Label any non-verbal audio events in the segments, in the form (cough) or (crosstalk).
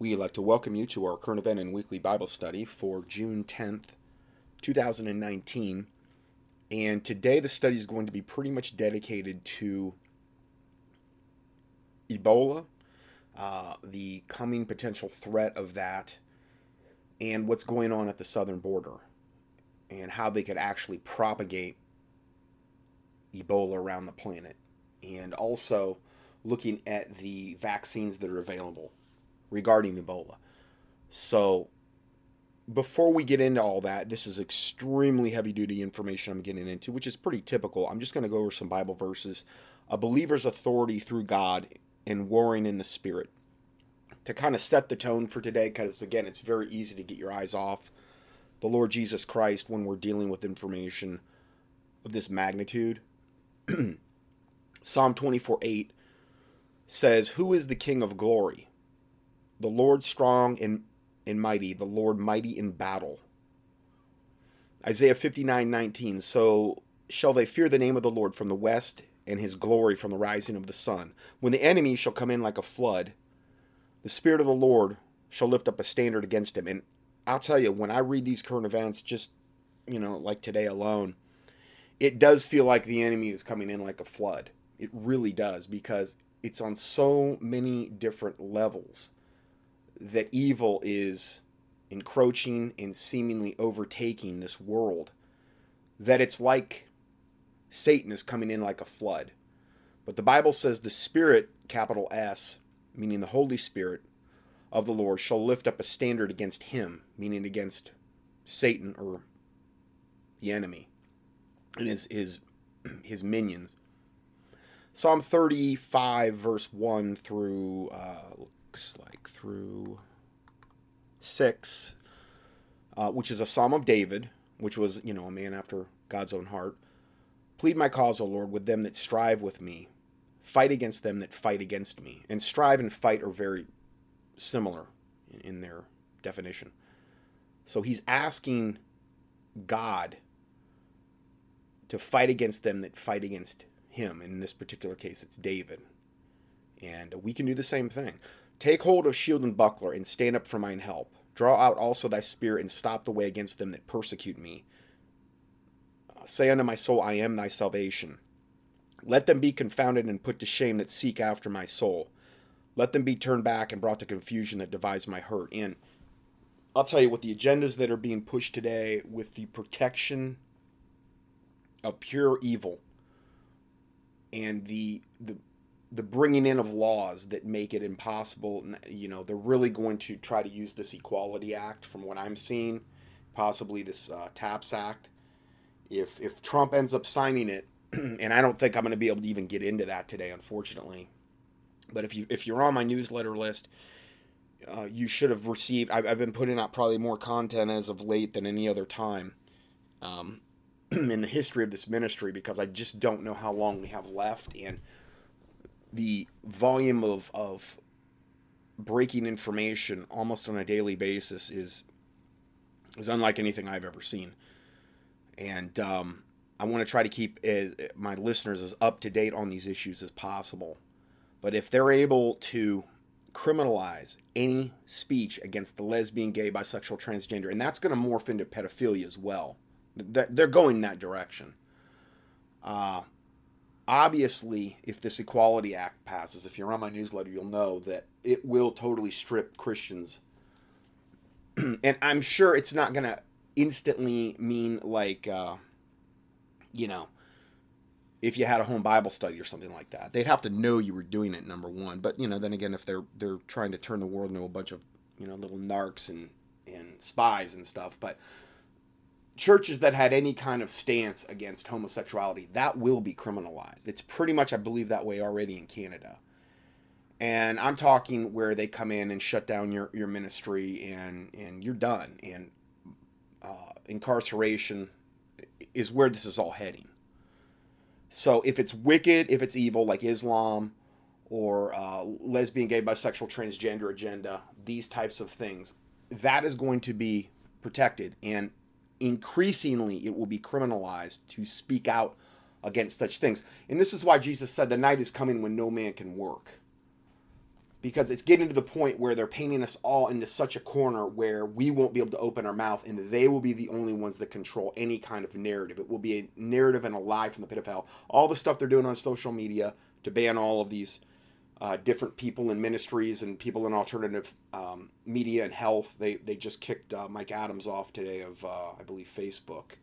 We'd like to welcome you to our current event and weekly Bible study for June 10th, 2019. And today the study is going to be pretty much dedicated to Ebola, uh, the coming potential threat of that, and what's going on at the southern border, and how they could actually propagate Ebola around the planet. And also looking at the vaccines that are available regarding Ebola. So, before we get into all that, this is extremely heavy duty information I'm getting into, which is pretty typical. I'm just going to go over some Bible verses. A believer's authority through God and warring in the Spirit. To kind of set the tone for today, because again, it's very easy to get your eyes off the Lord Jesus Christ when we're dealing with information of this magnitude. (clears throat) Psalm 24 8 says, Who is the King of glory? The Lord strong and, and mighty, the Lord mighty in battle. Isaiah 59 19. So shall they fear the name of the Lord from the west, and his glory from the rising of the sun. When the enemy shall come in like a flood, the Spirit of the Lord shall lift up a standard against him. And I'll tell you, when I read these current events, just, you know, like today alone, it does feel like the enemy is coming in like a flood. It really does, because it's on so many different levels that evil is encroaching and seemingly overtaking this world, that it's like Satan is coming in like a flood. But the Bible says the Spirit, capital S, meaning the Holy Spirit of the Lord, shall lift up a standard against him, meaning against Satan or the enemy and his his (clears throat) his minions. Psalm 35, verse 1 through uh, looks like through six, uh, which is a psalm of David, which was, you know, a man after God's own heart. Plead my cause, O Lord, with them that strive with me. Fight against them that fight against me. And strive and fight are very similar in their definition. So he's asking God to fight against them that fight against him. In this particular case, it's David. And we can do the same thing. Take hold of shield and buckler, and stand up for mine help. Draw out also thy spear, and stop the way against them that persecute me. Uh, say unto my soul, I am thy salvation. Let them be confounded and put to shame that seek after my soul. Let them be turned back and brought to confusion that devise my hurt. And I'll tell you, with the agendas that are being pushed today, with the protection of pure evil, and the the the bringing in of laws that make it impossible. You know, they're really going to try to use this Equality Act, from what I'm seeing, possibly this uh, TAPS Act. If if Trump ends up signing it, (clears throat) and I don't think I'm going to be able to even get into that today, unfortunately. But if you if you're on my newsletter list, uh, you should have received. I've, I've been putting out probably more content as of late than any other time. Um, (clears throat) in the history of this ministry because I just don't know how long we have left and the volume of, of breaking information almost on a daily basis is is unlike anything I've ever seen. And um, I want to try to keep as, my listeners as up to date on these issues as possible. But if they're able to criminalize any speech against the lesbian, gay, bisexual, transgender, and that's going to morph into pedophilia as well, they're going that direction. Uh, obviously, if this Equality Act passes, if you're on my newsletter, you'll know that it will totally strip Christians. (clears throat) and I'm sure it's not going to instantly mean like, uh, you know, if you had a home Bible study or something like that. They'd have to know you were doing it, number one. But you know, then again, if they're they're trying to turn the world into a bunch of you know little narcs and and spies and stuff, but churches that had any kind of stance against homosexuality, that will be criminalized. It's pretty much, I believe, that way already in Canada. And I'm talking where they come in and shut down your, your ministry and, and you're done. And uh, incarceration is where this is all heading. So if it's wicked, if it's evil, like Islam or uh, lesbian, gay, bisexual, transgender agenda, these types of things, that is going to be protected. And increasingly it will be criminalized to speak out against such things. And this is why Jesus said, The night is coming when no man can work. because it's getting to the point where they're painting us all into such a corner where we won't be able to open our mouth and they will be the only ones that control any kind of narrative. It will be a narrative and a lie from the pit of hell. All the stuff they're doing on social media to ban all of these uh, different people in ministries and people in alternative um, media and health. They, they just kicked uh, Mike Adams off today of, uh, I believe, Facebook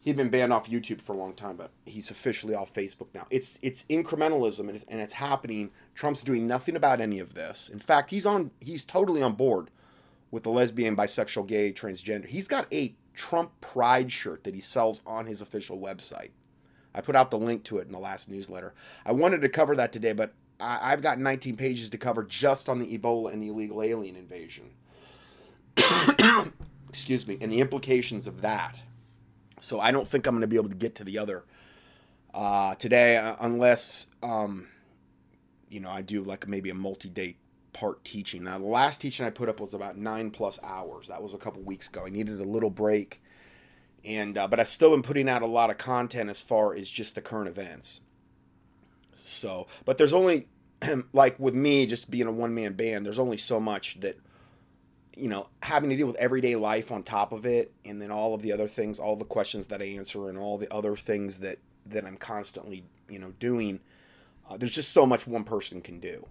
he'd been banned off YouTube for a long time, but he's officially off Facebook now. It's it's incrementalism and it's, and it's happening. Trump's doing nothing about any of this. In fact, he's on he's totally on board with the lesbian, bisexual, gay, transgender. He's got a Trump pride shirt that he sells on his official website. I put out the link to it in the last newsletter. I wanted to cover that today, but I, I've got 19 pages to cover just on the Ebola and the illegal alien invasion. (coughs) Excuse me, and the implications of that so I don't think I'm going to be able to get to the other uh, today uh, unless, um, you know, I do like maybe a multi-day part teaching. Now, the last teaching I put up was about nine plus hours. That was a couple weeks ago. I needed a little break, and uh, but I've still been putting out a lot of content as far as just the current events. So, but there's only (clears throat) like with me just being a one man band. There's only so much that you know, having to deal with everyday life on top of it, and then all of the other things, all the questions that I answer, and all the other things that that I'm constantly, you know, doing. Uh, there's just so much one person can do.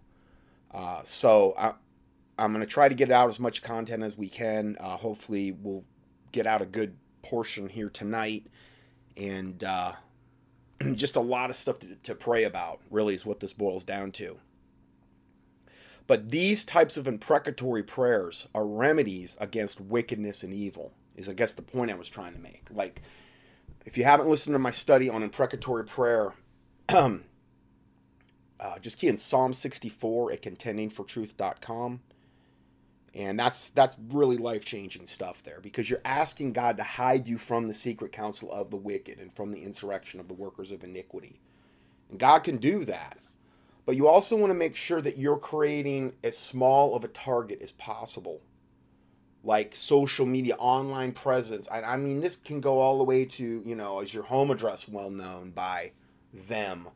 Uh, so I, I'm going to try to get out as much content as we can. Uh, hopefully, we'll get out a good portion here tonight, and uh, (clears throat) just a lot of stuff to, to pray about. Really, is what this boils down to. But these types of imprecatory prayers are remedies against wickedness and evil, is I guess the point I was trying to make. Like, if you haven't listened to my study on imprecatory prayer, (clears throat) uh, just key in Psalm 64 at contendingfortruth.com. And that's that's really life changing stuff there because you're asking God to hide you from the secret counsel of the wicked and from the insurrection of the workers of iniquity. And God can do that. But you also want to make sure that you're creating as small of a target as possible. Like social media, online presence. I, I mean, this can go all the way to, you know, is your home address well known by them?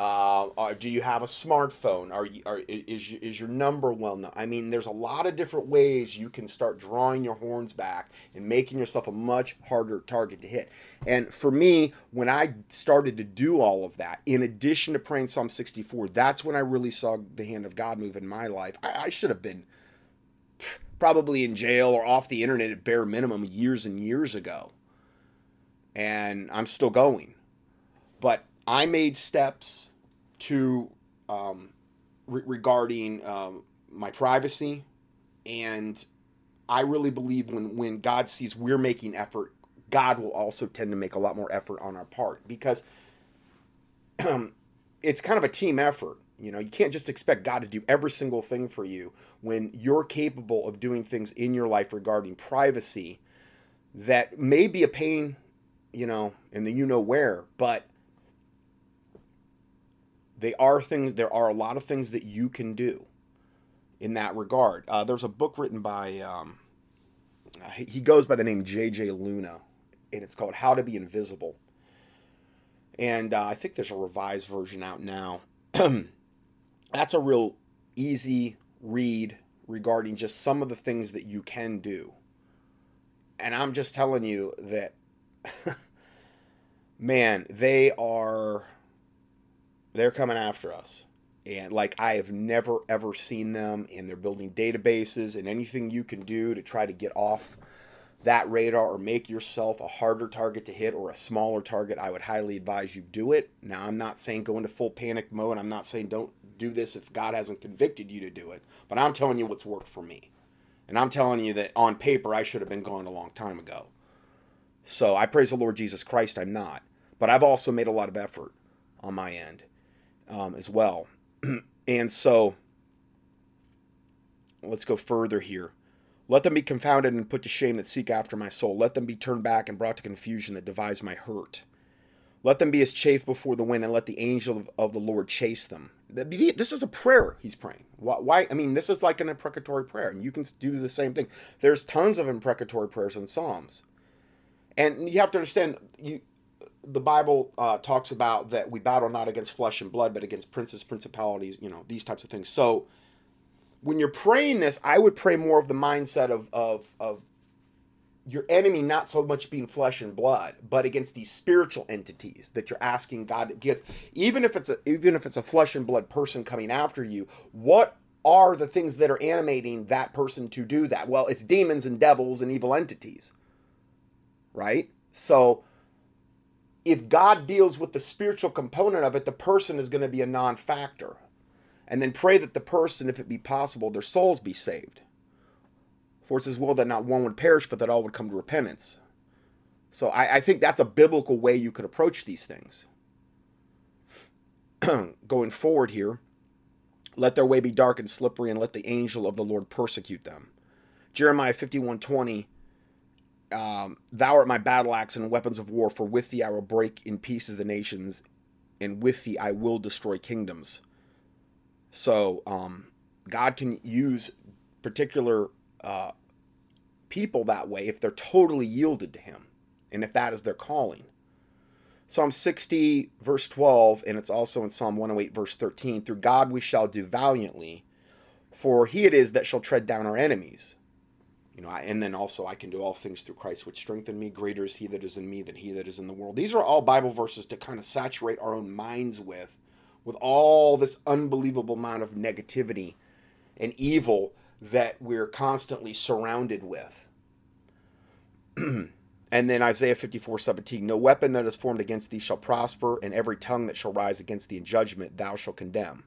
Uh, or do you have a smartphone? Are you, are, is, is your number well known? I mean, there's a lot of different ways you can start drawing your horns back and making yourself a much harder target to hit. And for me, when I started to do all of that, in addition to praying Psalm 64, that's when I really saw the hand of God move in my life. I, I should have been probably in jail or off the internet at bare minimum years and years ago. And I'm still going. But I made steps to um, re- regarding um, my privacy, and I really believe when when God sees we're making effort, God will also tend to make a lot more effort on our part because (clears throat) it's kind of a team effort. You know, you can't just expect God to do every single thing for you when you're capable of doing things in your life regarding privacy that may be a pain, you know, in the you know where, but they are things there are a lot of things that you can do in that regard. Uh, there's a book written by um, he goes by the name jj luna and it's called how to be invisible. And uh, i think there's a revised version out now. (clears throat) That's a real easy read regarding just some of the things that you can do. And i'm just telling you that (laughs) man they are they're coming after us. And like I have never ever seen them, and they're building databases and anything you can do to try to get off that radar or make yourself a harder target to hit or a smaller target, I would highly advise you do it. Now, I'm not saying go into full panic mode. I'm not saying don't do this if God hasn't convicted you to do it, but I'm telling you what's worked for me. And I'm telling you that on paper, I should have been gone a long time ago. So I praise the Lord Jesus Christ, I'm not. But I've also made a lot of effort on my end um, as well. (clears throat) and so let's go further here. Let them be confounded and put to shame that seek after my soul. Let them be turned back and brought to confusion that devise my hurt. Let them be as chaff before the wind, and let the angel of, of the Lord chase them. This is a prayer he's praying. Why, why? I mean, this is like an imprecatory prayer, and you can do the same thing. There's tons of imprecatory prayers in Psalms, and you have to understand. You the Bible uh, talks about that we battle not against flesh and blood, but against princes, principalities, you know, these types of things. So when you're praying this, I would pray more of the mindset of of of your enemy not so much being flesh and blood, but against these spiritual entities that you're asking God. Because even if it's a even if it's a flesh and blood person coming after you, what are the things that are animating that person to do that? Well, it's demons and devils and evil entities, right? So if God deals with the spiritual component of it, the person is going to be a non-factor. And then pray that the person, if it be possible, their souls be saved. For it's as well that not one would perish, but that all would come to repentance. So I, I think that's a biblical way you could approach these things. (clears throat) Going forward here, let their way be dark and slippery, and let the angel of the Lord persecute them. Jeremiah 51 20, um, Thou art my battle axe and weapons of war, for with thee I will break in pieces the nations, and with thee I will destroy kingdoms. So um, God can use particular uh, people that way if they're totally yielded to Him and if that is their calling. Psalm 60, verse 12, and it's also in Psalm 108, verse 13 Through God we shall do valiantly, for He it is that shall tread down our enemies. You know, and then also I can do all things through Christ which strengthen me. Greater is He that is in me than He that is in the world. These are all Bible verses to kind of saturate our own minds with, with all this unbelievable amount of negativity and evil that we're constantly surrounded with. (clears throat) and then Isaiah 54 17, no weapon that is formed against thee shall prosper, and every tongue that shall rise against thee in judgment thou shalt condemn.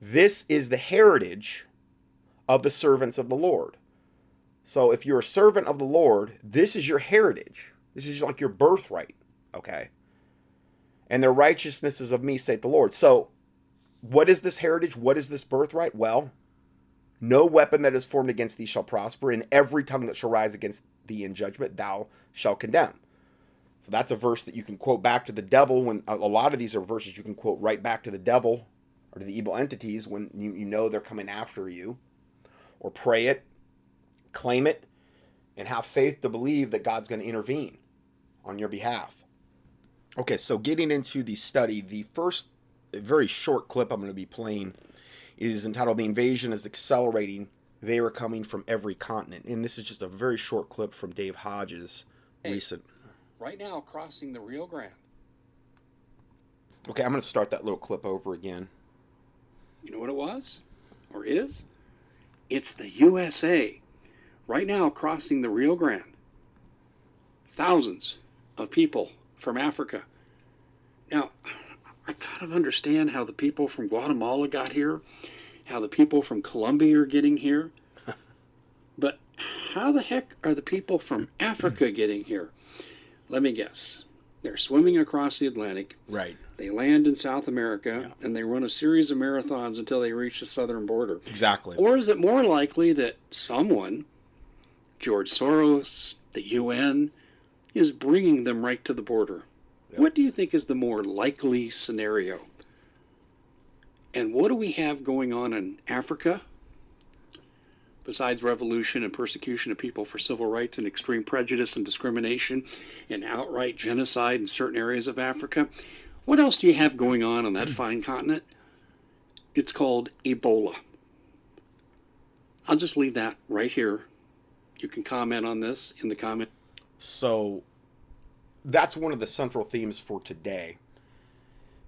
This is the heritage of the servants of the Lord. So if you're a servant of the Lord, this is your heritage. This is like your birthright, okay? And their righteousness is of me, saith the Lord. So what is this heritage? What is this birthright? Well, no weapon that is formed against thee shall prosper, and every tongue that shall rise against thee in judgment thou shalt condemn. So that's a verse that you can quote back to the devil when a lot of these are verses you can quote right back to the devil or to the evil entities when you, you know they're coming after you. Or pray it, claim it, and have faith to believe that God's going to intervene on your behalf. Okay, so getting into the study, the first very short clip I'm going to be playing is entitled The Invasion is Accelerating. They are coming from every continent. And this is just a very short clip from Dave Hodges' hey, recent. Right now, crossing the Rio Grande. Okay, I'm going to start that little clip over again. You know what it was? Or is? It's the USA. Right now, crossing the Rio Grande. Thousands of people from Africa. Now, I kind of understand how the people from Guatemala got here, how the people from Colombia are getting here. (laughs) but how the heck are the people from Africa getting here? Let me guess. They're swimming across the Atlantic. Right. They land in South America yeah. and they run a series of marathons until they reach the southern border. Exactly. Or is it more likely that someone, George Soros, the UN, is bringing them right to the border? Yep. What do you think is the more likely scenario? And what do we have going on in Africa? Besides revolution and persecution of people for civil rights and extreme prejudice and discrimination and outright genocide in certain areas of Africa, what else do you have going on on that (clears throat) fine continent? It's called Ebola. I'll just leave that right here. You can comment on this in the comment. So that's one of the central themes for today.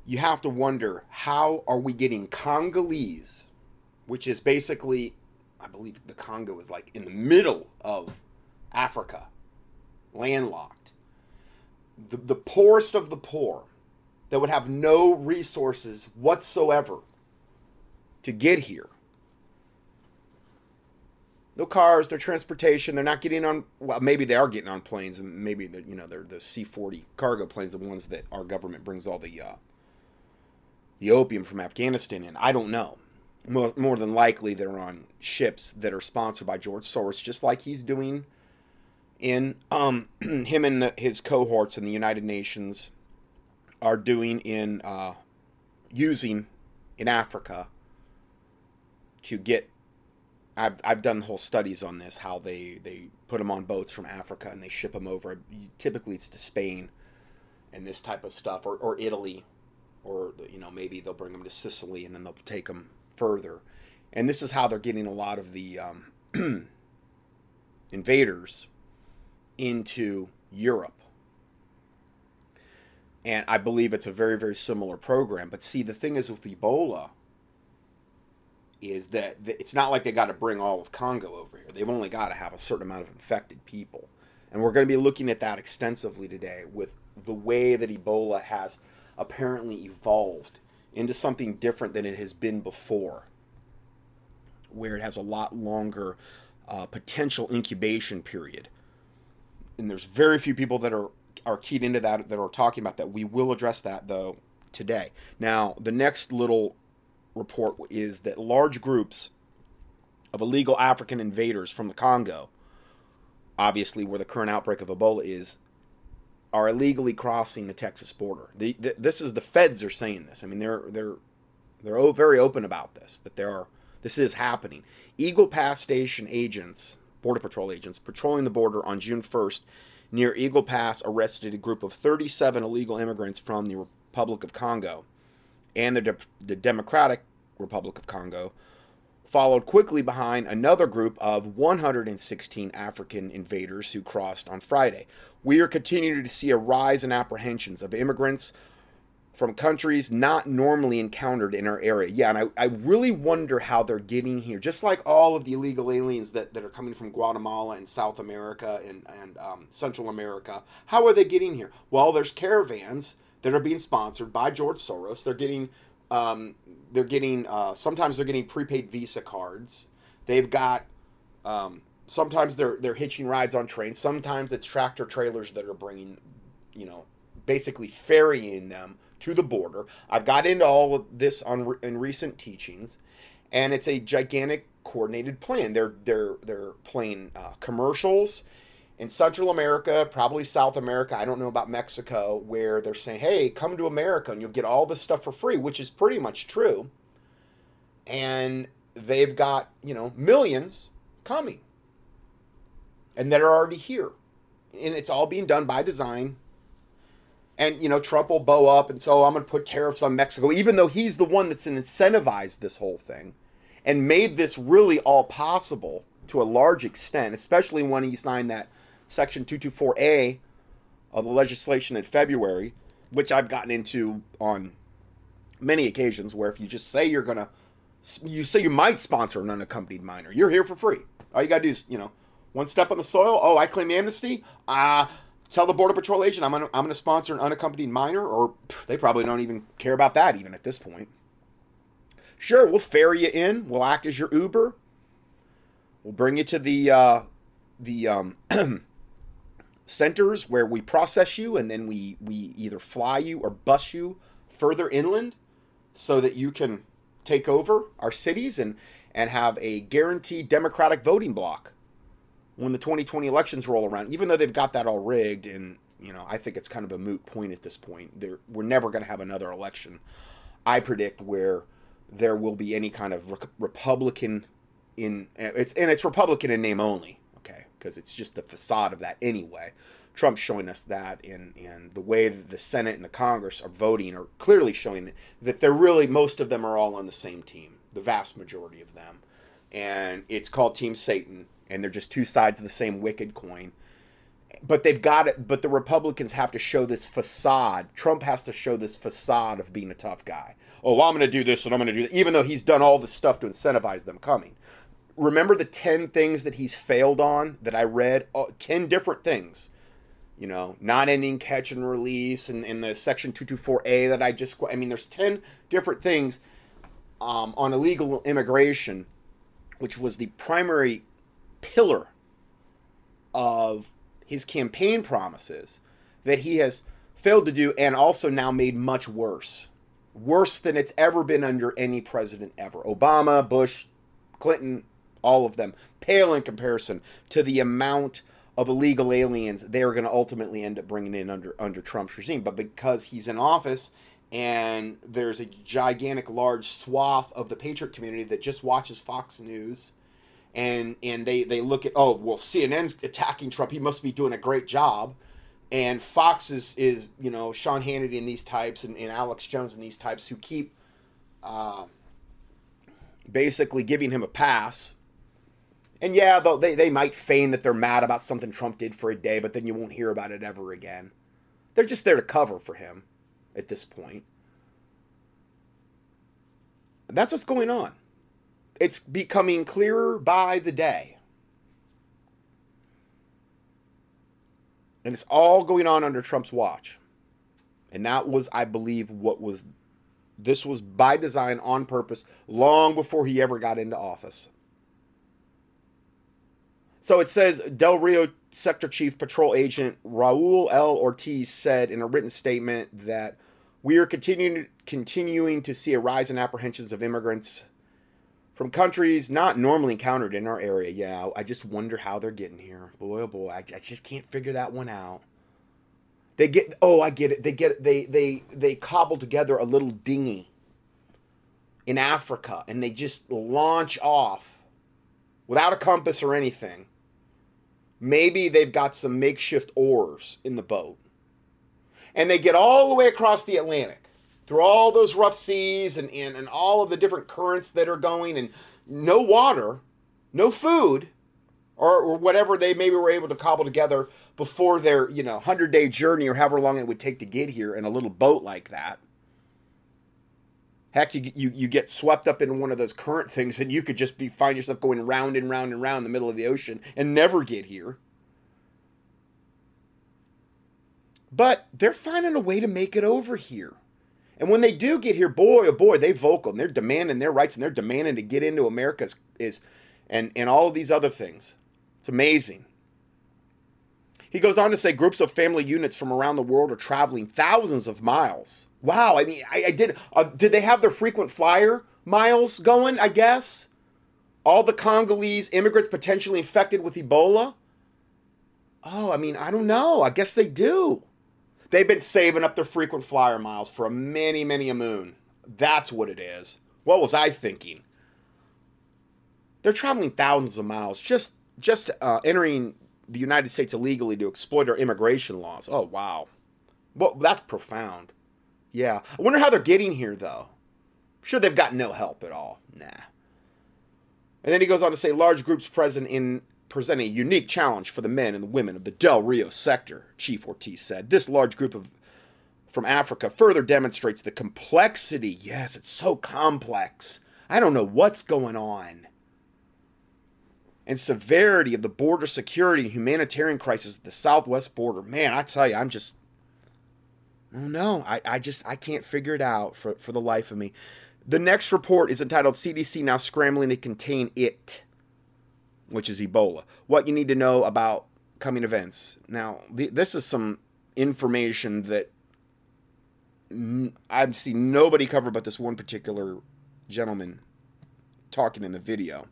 You have to wonder how are we getting Congolese, which is basically, I believe the Congo is like in the middle of Africa, landlocked. The, the poorest of the poor that would have no resources whatsoever to get here no cars, no transportation. They're not getting on. Well, maybe they are getting on planes, and maybe the you know they're the C forty cargo planes, the ones that our government brings all the uh, the opium from Afghanistan in. I don't know. More, more than likely, they're on ships that are sponsored by George Soros, just like he's doing in um, (clears throat) him and the, his cohorts in the United Nations are doing in uh, using in Africa to get I've, I've done whole studies on this how they they put them on boats from Africa and they ship them over typically it's to Spain and this type of stuff or, or Italy or you know maybe they'll bring them to Sicily and then they'll take them further And this is how they're getting a lot of the um, (clears throat) invaders into Europe. And I believe it's a very, very similar program. But see, the thing is with Ebola is that it's not like they got to bring all of Congo over here. They've only got to have a certain amount of infected people. And we're going to be looking at that extensively today with the way that Ebola has apparently evolved into something different than it has been before, where it has a lot longer uh, potential incubation period. And there's very few people that are are keyed into that that are talking about that. We will address that though today. Now, the next little report is that large groups of illegal African invaders from the Congo, obviously where the current outbreak of Ebola is, are illegally crossing the Texas border. The, the, this is the feds are saying this. I mean, they're they're they're very open about this that there are this is happening. Eagle Pass Station agents, Border Patrol agents, patrolling the border on June 1st near Eagle Pass arrested a group of 37 illegal immigrants from the Republic of Congo and the, De- the Democratic Republic of Congo, followed quickly behind another group of 116 African invaders who crossed on Friday. We are continuing to see a rise in apprehensions of immigrants from countries not normally encountered in our area. Yeah, and I, I really wonder how they're getting here. Just like all of the illegal aliens that, that are coming from Guatemala and South America and, and um, Central America, how are they getting here? Well, there's caravans that are being sponsored by George Soros. They're getting, um, they're getting, uh, sometimes they're getting prepaid Visa cards. They've got, um, sometimes they're they're hitching rides on trains. Sometimes it's tractor trailers that are bringing, you know, basically ferrying them to the border. I've got into all of this on in recent teachings, and it's a gigantic coordinated plan. They're they're they're playing uh, commercials in Central America, probably South America. I don't know about Mexico, where they're saying, "Hey, come to America and you'll get all this stuff for free," which is pretty much true. And they've got you know millions coming, and that are already here, and it's all being done by design and you know Trump will bow up and so oh, I'm going to put tariffs on Mexico, even though he's the one that's incentivized this whole thing, and made this really all possible to a large extent, especially when he signed that Section 224A of the legislation in February, which I've gotten into on many occasions, where if you just say you're going to, you say you might sponsor an unaccompanied minor, you're here for free. All you got to do is, you know, one step on the soil. Oh, I claim amnesty. Uh, tell the border patrol agent I'm gonna I'm gonna sponsor an unaccompanied minor, or they probably don't even care about that even at this point. Sure, we'll ferry you in. We'll act as your Uber. We'll bring you to the uh, the um, (clears throat) centers where we process you, and then we we either fly you or bus you further inland, so that you can take over our cities and and have a guaranteed Democratic voting block when the 2020 elections roll around, even though they've got that all rigged, and you know, I think it's kind of a moot point at this point. They're, we're never going to have another election. I predict where there will be any kind of re- Republican in it's and it's Republican in name only, because it's just the facade of that anyway. Trump's showing us that, in, and the way that the Senate and the Congress are voting are clearly showing that they're really most of them are all on the same team, the vast majority of them, and it's called Team Satan and they're just two sides of the same wicked coin. But they've got it. But the Republicans have to show this facade. Trump has to show this facade of being a tough guy. Oh, well, I'm going to do this and I'm going to do that, even though he's done all the stuff to incentivize them coming. Remember the 10 things that he's failed on that I read? Oh, 10 different things. You know, not ending catch and release and in the section 224A that I just, I mean, there's 10 different things um, on illegal immigration, which was the primary pillar of his campaign promises that he has failed to do and also now made much worse. Worse than it's ever been under any president ever. Obama, Bush, Clinton, all of them pale in comparison to the amount of illegal aliens they are going to ultimately end up bringing in under under Trump's regime. But because he's in office and there's a gigantic large swath of the patriot community that just watches Fox News and and they they look at oh well CNN's attacking Trump he must be doing a great job and Fox is is you know Sean Hannity and these types and, and Alex Jones and these types who keep uh, basically giving him a pass. And yeah, though they, they might feign that they're mad about something Trump did for a day, but then you won't hear about it ever again. They're just there to cover for him at this point. And that's what's going on. It's becoming clearer by the day. And it's all going on under Trump's watch. And that was, I believe, what was this was by design on purpose long before he ever got into office. So it says Del Rio Sector Chief Patrol Agent Raul L. Ortiz said in a written statement that we are continuing continuing to see a rise in apprehensions of immigrants from countries not normally encountered in our area. Yeah, I just wonder how they're getting here. Boy, oh boy, I, I just can't figure that one out. They get oh, I get it. They get they they they cobble together a little dinghy in Africa and they just launch off without a compass or anything. Maybe they've got some makeshift oars in the boat. And they get all the way across the Atlantic through all those rough seas and, and, and all of the different currents that are going and no water, no food, or, or whatever they maybe were able to cobble together before their you know 100 day journey or however long it would take to get here in a little boat like that heck you, you, you get swept up in one of those current things and you could just be find yourself going round and round and round in the middle of the ocean and never get here. But they're finding a way to make it over here. And when they do get here boy oh boy they vocal and they're demanding their rights and they're demanding to get into america is, is and and all of these other things. It's amazing. He goes on to say groups of family units from around the world are traveling thousands of miles. Wow, I mean, I, I did. Uh, did they have their frequent flyer miles going? I guess all the Congolese immigrants potentially infected with Ebola. Oh, I mean, I don't know. I guess they do. They've been saving up their frequent flyer miles for a many, many a moon. That's what it is. What was I thinking? They're traveling thousands of miles just just uh, entering the United States illegally to exploit our immigration laws. Oh, wow. Well, that's profound. Yeah. I wonder how they're getting here, though. I'm sure they've got no help at all. Nah. And then he goes on to say large groups present in present a unique challenge for the men and the women of the Del Rio sector, Chief Ortiz said. This large group of from Africa further demonstrates the complexity. Yes, it's so complex. I don't know what's going on and severity of the border security and humanitarian crisis at the southwest border. Man, I tell you, I'm just no, I, I just I can't figure it out for, for the life of me. The next report is entitled CDC now scrambling to contain it, which is Ebola. What you need to know about coming events. Now, the, this is some information that n- I've seen nobody cover but this one particular gentleman talking in the video.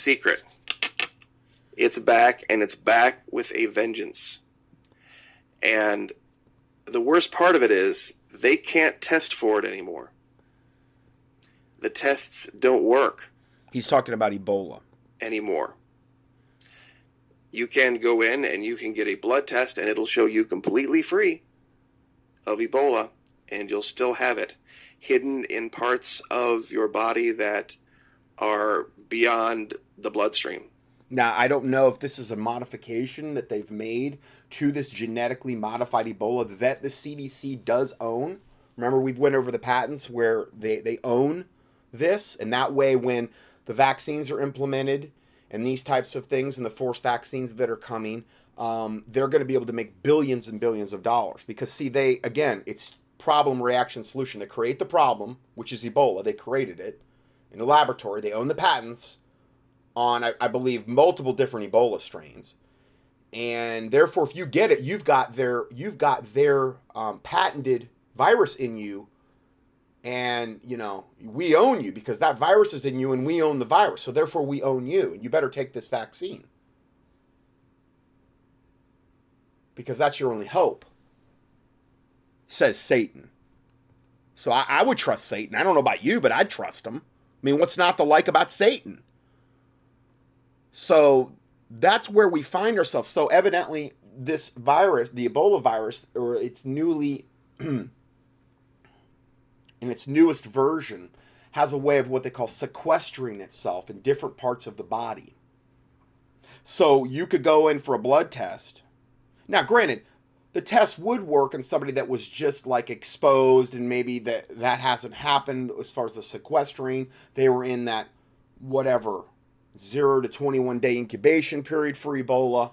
secret. It's back, and it's back with a vengeance. And the worst part of it is they can't test for it anymore. The tests don't work. He's talking about Ebola. Anymore. You can go in and you can get a blood test, and it'll show you completely free of Ebola, and you'll still have it hidden in parts of your body that are beyond the bloodstream. Now, I don't know if this is a modification that they've made to this genetically modified Ebola that the CDC does own. Remember, we went over the patents where they, they own this, and that way, when the vaccines are implemented and these types of things and the forced vaccines that are coming, um, they're going to be able to make billions and billions of dollars. Because, see, they, again, it's problem, reaction, solution. They create the problem, which is Ebola, they created it in a laboratory. They own the patents on, I, I believe, multiple different Ebola strains. And therefore, if you get it, you've got their you've got their um, patented virus in you, and you know we own you because that virus is in you, and we own the virus. So therefore, we own you, and you better take this vaccine because that's your only hope. Says Satan. So I, I would trust Satan. I don't know about you, but I'd trust him. I mean, what's not to like about Satan? So that's where we find ourselves. So evidently, this virus, the Ebola virus, or its newly (clears throat) in its newest version, has a way of what they call sequestering itself in different parts of the body. So you could go in for a blood test. Now, granted, the test would work in somebody that was just like exposed and maybe that that hasn't happened as far as the sequestering. They were in that whatever 0 to 21 day incubation period for Ebola.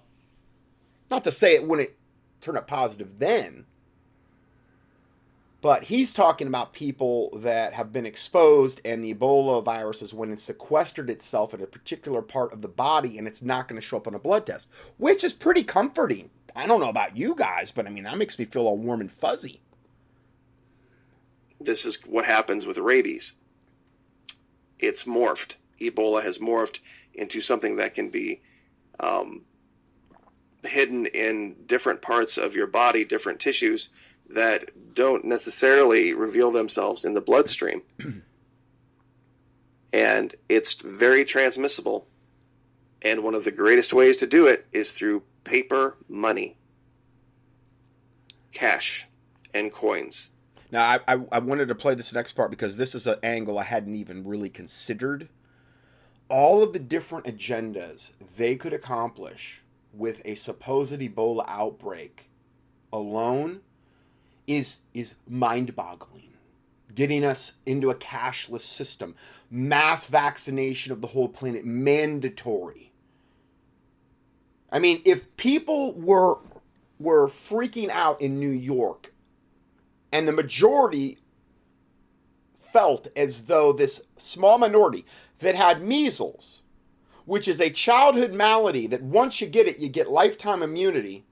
Not to say it wouldn't turn up positive then, but he's talking about people that have been exposed and the Ebola virus has when and sequestered itself in a particular part of the body and it's not going to show up on a blood test, which is pretty comforting. I don't know about you guys, but I mean, that makes me feel all warm and fuzzy. This is what happens with rabies. It's morphed. Ebola has morphed into something that can be um, hidden in different parts of your body, different tissues that don't necessarily reveal themselves in the bloodstream. (clears throat) and it's very transmissible. And one of the greatest ways to do it is through paper money, cash, and coins. Now, I, I, I wanted to play this next part because this is an angle I hadn't even really considered. All of the different agendas they could accomplish with a supposed Ebola outbreak alone is is mind-boggling. Getting us into a cashless system, mass vaccination of the whole planet, mandatory. I mean, if people were were freaking out in New York and the majority felt as though this small minority that had measles, which is a childhood malady that once you get it, you get lifetime immunity,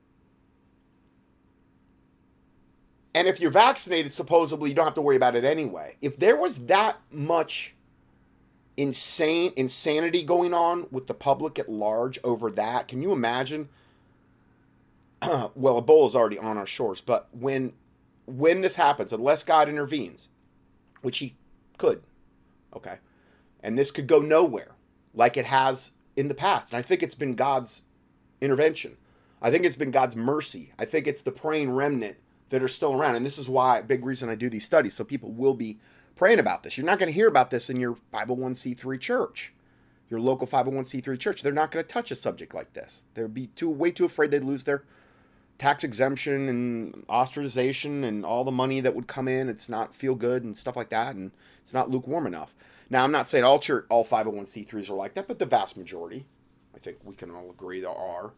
And if you're vaccinated, supposedly you don't have to worry about it anyway. If there was that much insane insanity going on with the public at large over that, can you imagine? (clears throat) well, Ebola is already on our shores, but when when this happens, unless God intervenes, which He could, okay, and this could go nowhere like it has in the past, and I think it's been God's intervention. I think it's been God's mercy. I think it's the praying remnant that are still around. And this is why, big reason I do these studies, so people will be praying about this. You're not going to hear about this in your 501c3 church, your local 501c3 church. They're not going to touch a subject like this. They'd be too way too afraid they'd lose their tax exemption and ostracization and all the money that would come in. It's not feel good and stuff like that, and it's not lukewarm enough. Now, I'm not saying all church, all 501c3s are like that, but the vast majority, I think we can all agree, there are.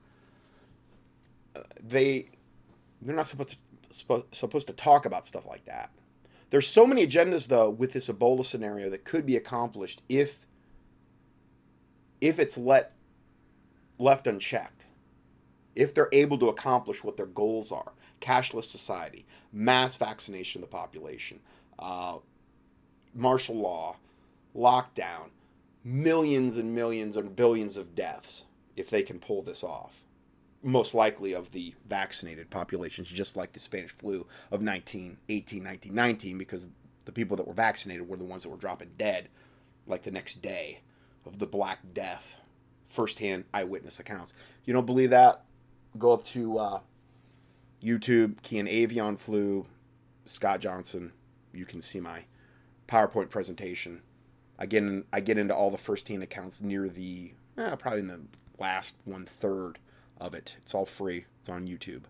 Uh, they they're not supposed to supposed to talk about stuff like that. There's so many agendas though with this Ebola scenario that could be accomplished if if it's let left unchecked. If they're able to accomplish what their goals are, cashless society, mass vaccination of the population, uh, martial law, lockdown, millions and millions and billions of deaths if they can pull this off most likely of the vaccinated populations, just like the Spanish flu of 1918, 1919, because the people that were vaccinated were the ones that were dropping dead like the next day of the Black Death. Firsthand eyewitness accounts. You don't believe that? Go up to uh, YouTube, key in avian flu, Scott Johnson. You can see my PowerPoint presentation. I get in, I get into all the firsthand accounts near the eh, probably in the last one third of it. It's all free. It's on YouTube.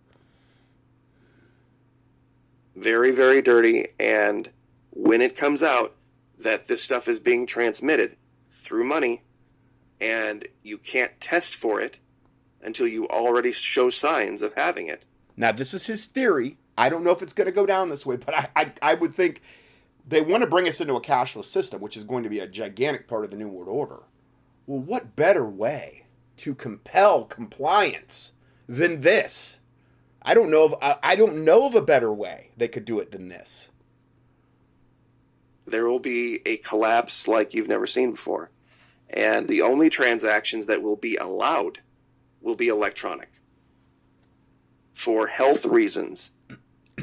Very, very dirty. And when it comes out that this stuff is being transmitted through money and you can't test for it until you already show signs of having it. Now, this is his theory. I don't know if it's going to go down this way, but I, I, I would think they want to bring us into a cashless system, which is going to be a gigantic part of the New World Order. Well, what better way to compel compliance than this. I don't know of I don't know of a better way they could do it than this. There will be a collapse like you've never seen before. And the only transactions that will be allowed will be electronic. For health reasons,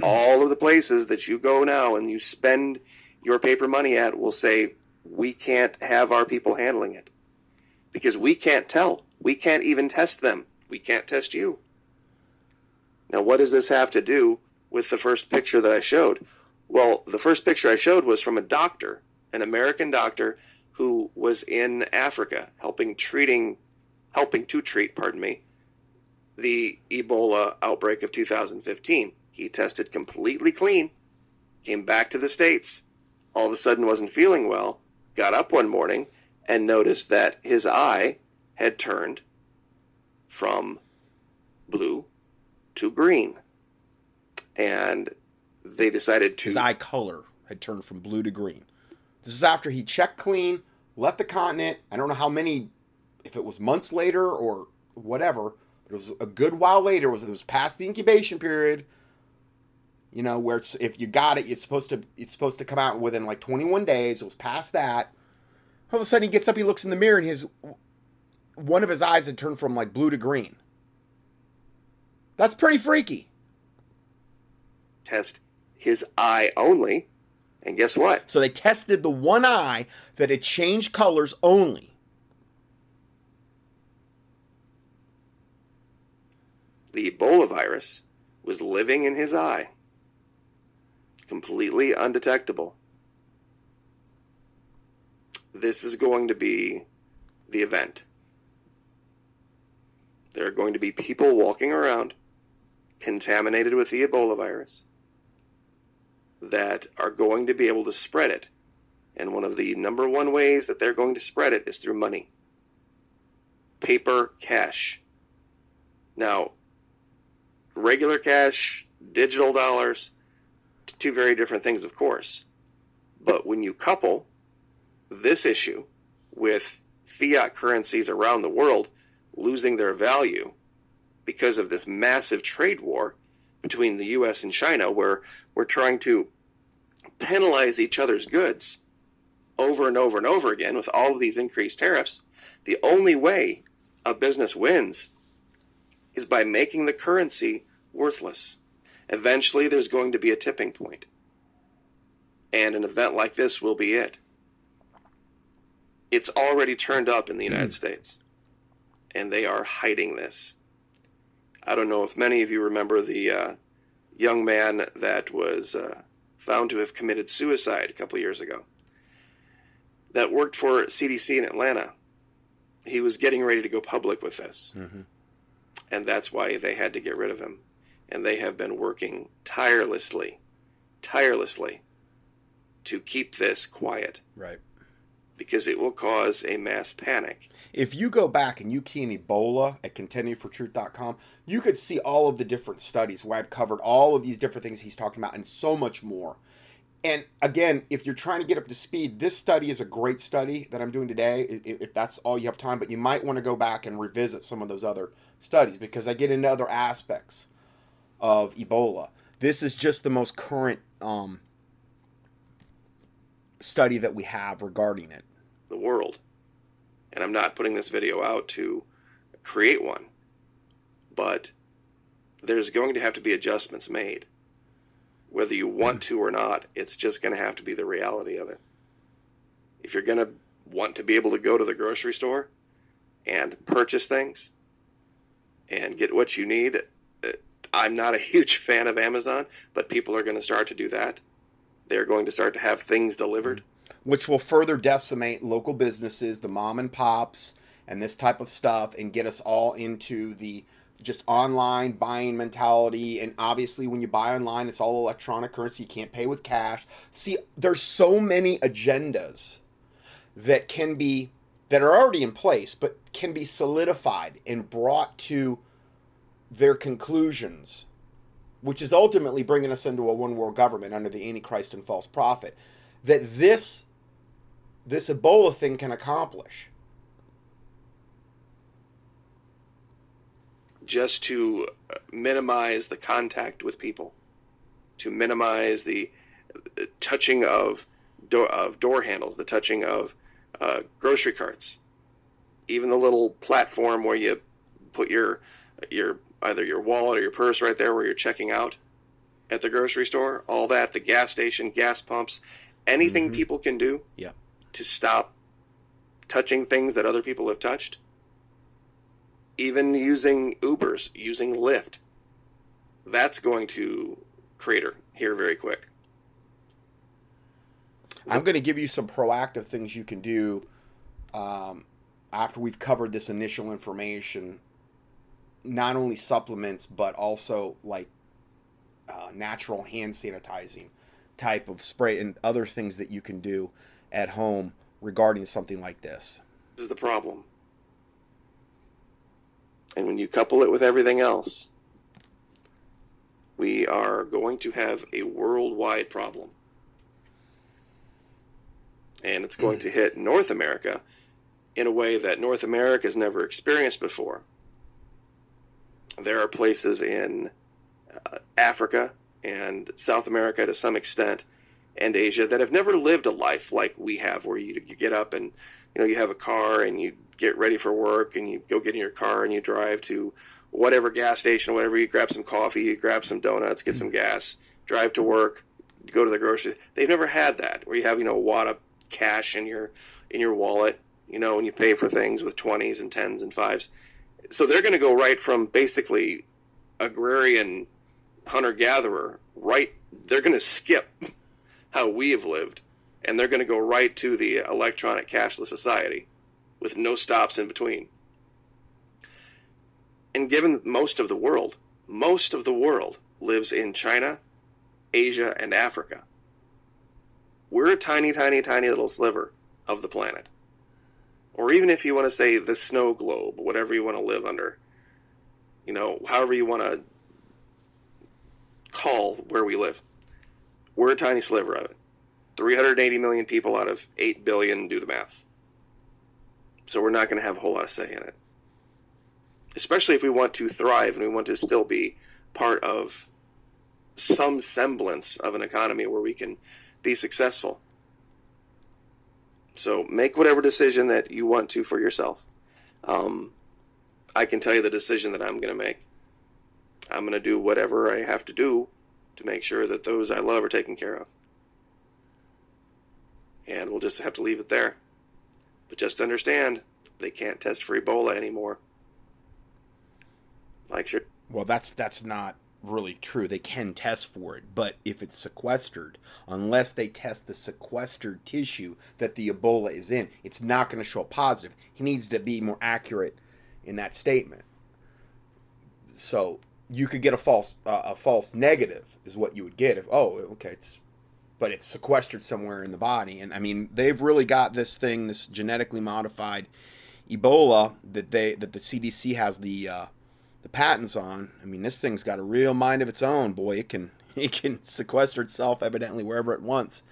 all of the places that you go now and you spend your paper money at will say, we can't have our people handling it because we can't tell. We can't even test them. We can't test you. Now, what does this have to do with the first picture that I showed? Well, the first picture I showed was from a doctor, an American doctor who was in Africa helping treating helping to treat, pardon me, the Ebola outbreak of 2015. He tested completely clean, came back to the states, all of a sudden wasn't feeling well, got up one morning and noticed that his eye had turned from blue to green. And they decided to His eye color had turned from blue to green. This is after he checked clean, left the continent. I don't know how many, if it was months later or whatever, it was a good while later. It was it was past the incubation period. You know where it's, if you got it, it's supposed to it's supposed to come out within like 21 days. It was past that. All of a sudden, he gets up, he looks in the mirror, and his one of his eyes had turned from like blue to green. That's pretty freaky. test his eye only. And guess what? So they tested the one eye that had changed colors only. The Ebola virus was living in his eye, completely undetectable. This is going to be the event. There are going to be people walking around contaminated with the Ebola virus that are going to be able to spread it. And one of the number one ways that they're going to spread it is through money paper cash. Now, regular cash, digital dollars, two very different things, of course. But when you couple this issue with fiat currencies around the world losing their value because of this massive trade war between the US and China, where we're trying to penalize each other's goods over and over and over again with all of these increased tariffs, the only way a business wins is by making the currency worthless. Eventually, there's going to be a tipping point. And an event like this will be it. It's already turned up in the United States, and they are hiding this. I don't know if many of you remember the uh, young man that was uh, found to have committed suicide a couple years ago that worked for CDC in Atlanta. He was getting ready to go public with this Mm-hmm. and that's why they had to get rid of him. And they have been working tirelessly, tirelessly to keep this quiet Right. because it will cause a mass panic. If you go back and you key in Ebola at contendingfortruth.com, you could see all of the different studies where I've covered all of these different things he's talking about and so much more. And again, if you're trying to get up to speed, this study is a great study that I'm doing today, if that's all you have time. But you might want to go back and revisit some of those other studies because I get into other aspects of Ebola. This is just the most current um, study that we have regarding it. The world. And I'm not putting this video out to create one, but there's going to have to be adjustments made. Whether you want to or not, it's just going to have to be the reality of it. If you're going to want to be able to go to the grocery store and purchase things and get what you need, I'm not a (laughs) huge fan of Amazon, but people are going to start to do that. They're going to start to have things delivered. Mm-hmm. which will further decimate local businesses, the mom and pops, and this type of stuff, and get us all into the just online buying mentality. And obviously, when you buy online, it's all electronic currency. You can't pay with cash. See, there's so many agendas that can be that are already in place, but can be solidified and brought to their conclusions, which is ultimately bringing us into a one world government under the Antichrist and false prophet. That this this Ebola thing can accomplish. just to uh, minimize the contact with people, to minimize the uh, touching of door, of door handles, the touching of uh, grocery carts, even the little platform where you put your your either your wallet or your purse right there where you're checking out at the grocery store. All that, the gas station, gas pumps, anything Mhm. people can do Yeah. to stop touching things that other people have touched even using Ubers, using Lyft, that's going to crater here very quick. I'm going to give you some proactive things you can do um, after we've covered this initial information. Not only supplements, but also like uh, natural hand sanitizing type of spray and other things that you can do at home regarding something like this. This is the problem. And when you couple it with everything else, we are going to have a worldwide problem. And it's going to hit North America in a way that North America has never experienced before. There are places in uh, Africa and South America to some extent and Asia that have never lived a life like we have, where you, you get up and you know you have a car and you get ready for work and you go get in your car and you drive to whatever gas station whatever. You grab some coffee, you grab some donuts, get some gas, drive to work, go to the grocery. They've never had that where you have you know a wad of cash in your in your wallet, you know, and you pay for things with twenties and tens and fives. So they're going to go right from basically agrarian hunter gatherer right. They're going to skip how we have lived, and they're going to go right to the electronic cashless society with no stops in between. And given most of the world, most of the world lives in China, Asia, and Africa. We're a tiny, tiny, tiny little sliver of the planet. Or even if you want to say the snow globe, whatever you want to live under, you know, however you want to call where we live. We're a tiny sliver of it. 380 million people out of 8 billion do the math. So we're not going to have a whole lot of say in it. Especially if we want to thrive and we want to still be part of some semblance of an economy where we can be successful. So make whatever decision that you want to for yourself. Um, I can tell you the decision that I'm going to make. I'm going to do whatever I have to do to make sure that those I love are taken care of. And we'll just have to leave it there. But just understand, they can't test for Ebola anymore. Like sure. Well, that's that's not really true. They can test for it, but if it's sequestered, unless they test the sequestered tissue that the Ebola is in, it's not going to show positive. He needs to be more accurate in that statement. So you could get a false uh, a false negative is what you would get if oh okay it's but it's sequestered somewhere in the body and I mean they've really got this thing this genetically modified Ebola that they that the CDC has the uh, the patents on. I mean this thing's got a real mind of its own. Boy, it can (laughs) it can sequester itself evidently wherever it wants.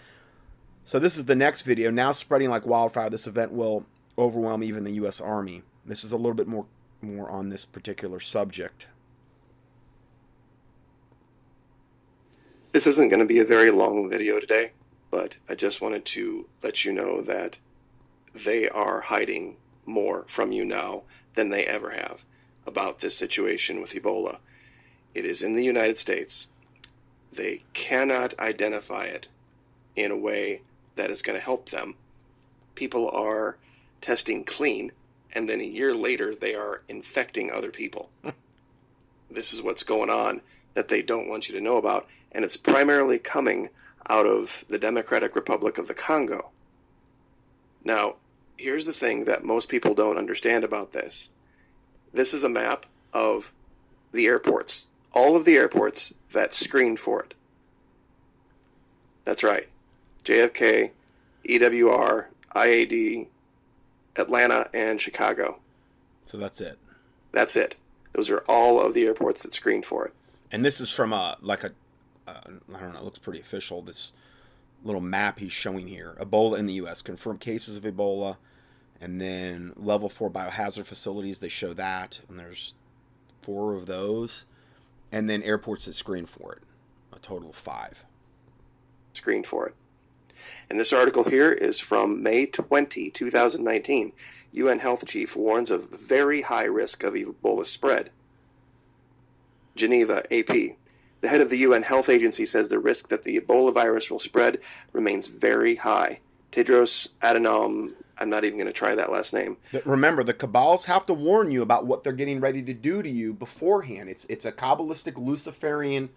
So this is the next video. Now spreading like wildfire. This event will overwhelm even the U.S. Army. This is a little bit more more on this particular subject. This isn't going to be a very long video today, but I just wanted to let you know that they are hiding more from you now than they ever have about this situation with Ebola. It is in the United States. They cannot identify it in a way that is going to help them. People are testing clean, and then a year later, they are infecting other people. (laughs) this is what's going on that they don't want you to know about, and it's primarily coming out of the Democratic Republic of the Congo. Now, here's the thing that most people don't understand about this this is a map of the airports, all of the airports that screened for it. That's right. JFK, EWR, IAD, Atlanta, and Chicago. So that's it. That's it. Those are all of the airports that screened for it. And this is from a like a uh, I don't know, it looks pretty official. This little map he's showing here: Ebola in the U.S. Confirmed cases of Ebola, and then level four biohazard facilities. They show that, and there's four of those, and then airports that screen for it, a total of five. Screen for it. And this article here is from May 20, 2019. UN Health Chief warns of very high risk of Ebola spread. Geneva, AP. The head of the UN Health Agency says the risk that the Ebola virus will spread remains very high. Tedros Adhanom, I'm not even going to try that last name. But remember, the Cabals have to warn you about what they're getting ready to do to you beforehand. It's it's a Kabbalistic Luciferian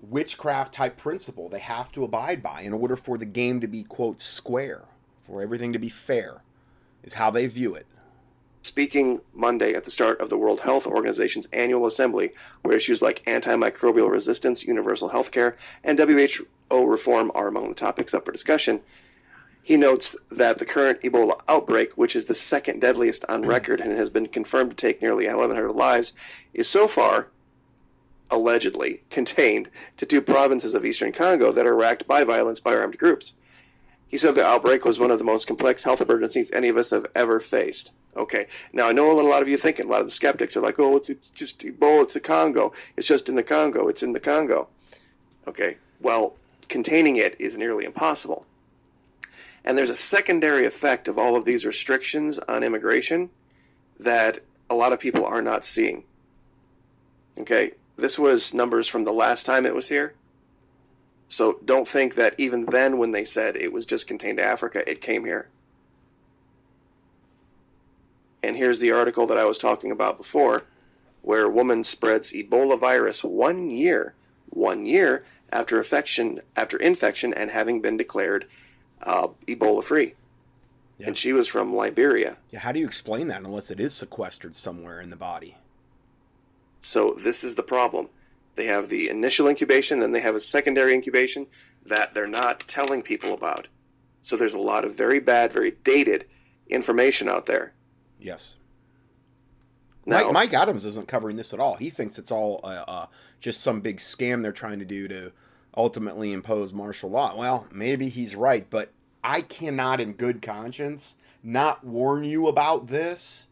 witchcraft type principle they have to abide by in order for the game to be quote square, for everything to be fair, is how they view it. Speaking Monday at the start of the World Health Organization's annual assembly, where issues like antimicrobial resistance, universal health care, and WHO reform are among the topics up for discussion, he notes that the current Ebola outbreak, which is the second deadliest on mm-hmm. record and has been confirmed to take nearly 1,100 lives, is so far allegedly contained to two provinces of eastern Congo that are racked by violence by armed groups. He said the outbreak was one of the most complex health emergencies any of us have ever faced. Okay, now I know a lot of you thinking, a lot of the skeptics are like, oh, it's, it's just Ebola, it's the Congo. It's just in the Congo, it's in the Congo. Okay, well, containing it is nearly impossible. And there's a secondary effect of all of these restrictions on immigration that a lot of people are not seeing. Okay, this was numbers from the last time it was here. So don't think that even then, when they said it was just contained to Africa, it came here. And here's the article that I was talking about before, where a woman spreads Ebola virus one year, one year after infection, after infection, and having been declared uh, Ebola free. Yeah. And she was from Liberia. Yeah, how do you explain that unless it is sequestered somewhere in the body? So this is the problem. They have the initial incubation, then they have a secondary incubation that they're not telling people about. So there's a lot of very bad, very dated information out there. Yes. Now, Mike, Mike Adams isn't covering this at all. He thinks it's all uh, uh, just some big scam they're trying to do to ultimately impose martial law. Well, maybe he's right, but I cannot, in good conscience, not warn you about this.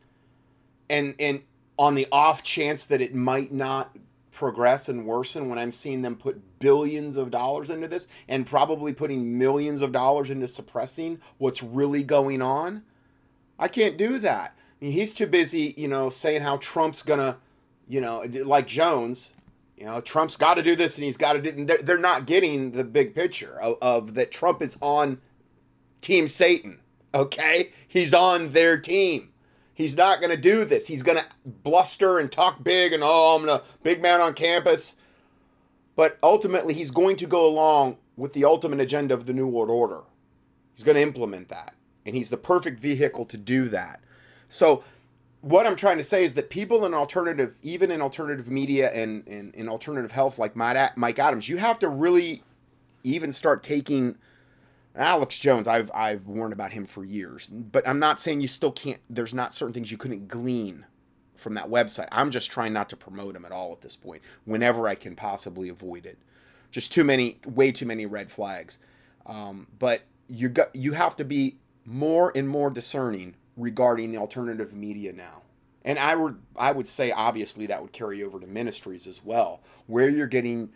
And and on the off chance that it might not progress and worsen when I'm seeing them put billions of dollars into this and probably putting millions of dollars into suppressing what's really going on. I can't do that. I mean, he's too busy, you know, saying how Trump's gonna, you know, like Jones, you know, Trump's got to do this and he's got to do. and They're, they're not getting the big picture of, of that. Trump is on Team Satan. Okay, he's on their team. He's not going to do this. He's going to bluster and talk big and, oh, I'm a big man on campus. But ultimately, he's going to go along with the ultimate agenda of the New World Order. He's going to implement that. And he's the perfect vehicle to do that. So, what I'm trying to say is that people in alternative, even in alternative media and in alternative health, like Mike Adams, you have to really even start taking Alex Jones, I've I've warned about him for years, but I'm not saying you still can't. There's not certain things you couldn't glean from that website. I'm just trying not to promote him at all at this point. Whenever I can possibly avoid it, just too many, way too many red flags. Um, but you got you have to be more and more discerning regarding the alternative media now. And I would I would say obviously that would carry over to ministries as well, where you're getting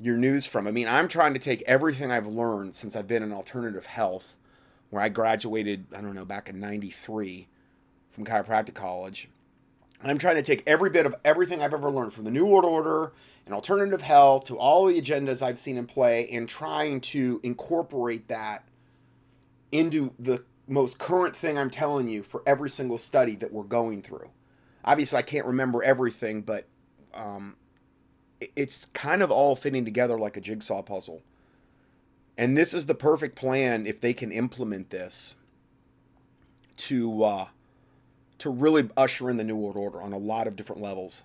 your news from. I mean, I'm trying to take everything I've learned since I've been in alternative health, where I graduated, I don't know, back in 93 from chiropractic college. I'm trying to take every bit of everything I've ever learned from the New World Order and alternative health to all the agendas I've seen in play and trying to incorporate that into the most current thing I'm telling you for every single study that we're going through. Obviously, I can't remember everything, but um, it's kind of all fitting together like a jigsaw puzzle. And this is the perfect plan if they can implement this to uh, to really usher in the new world order on a lot of different levels.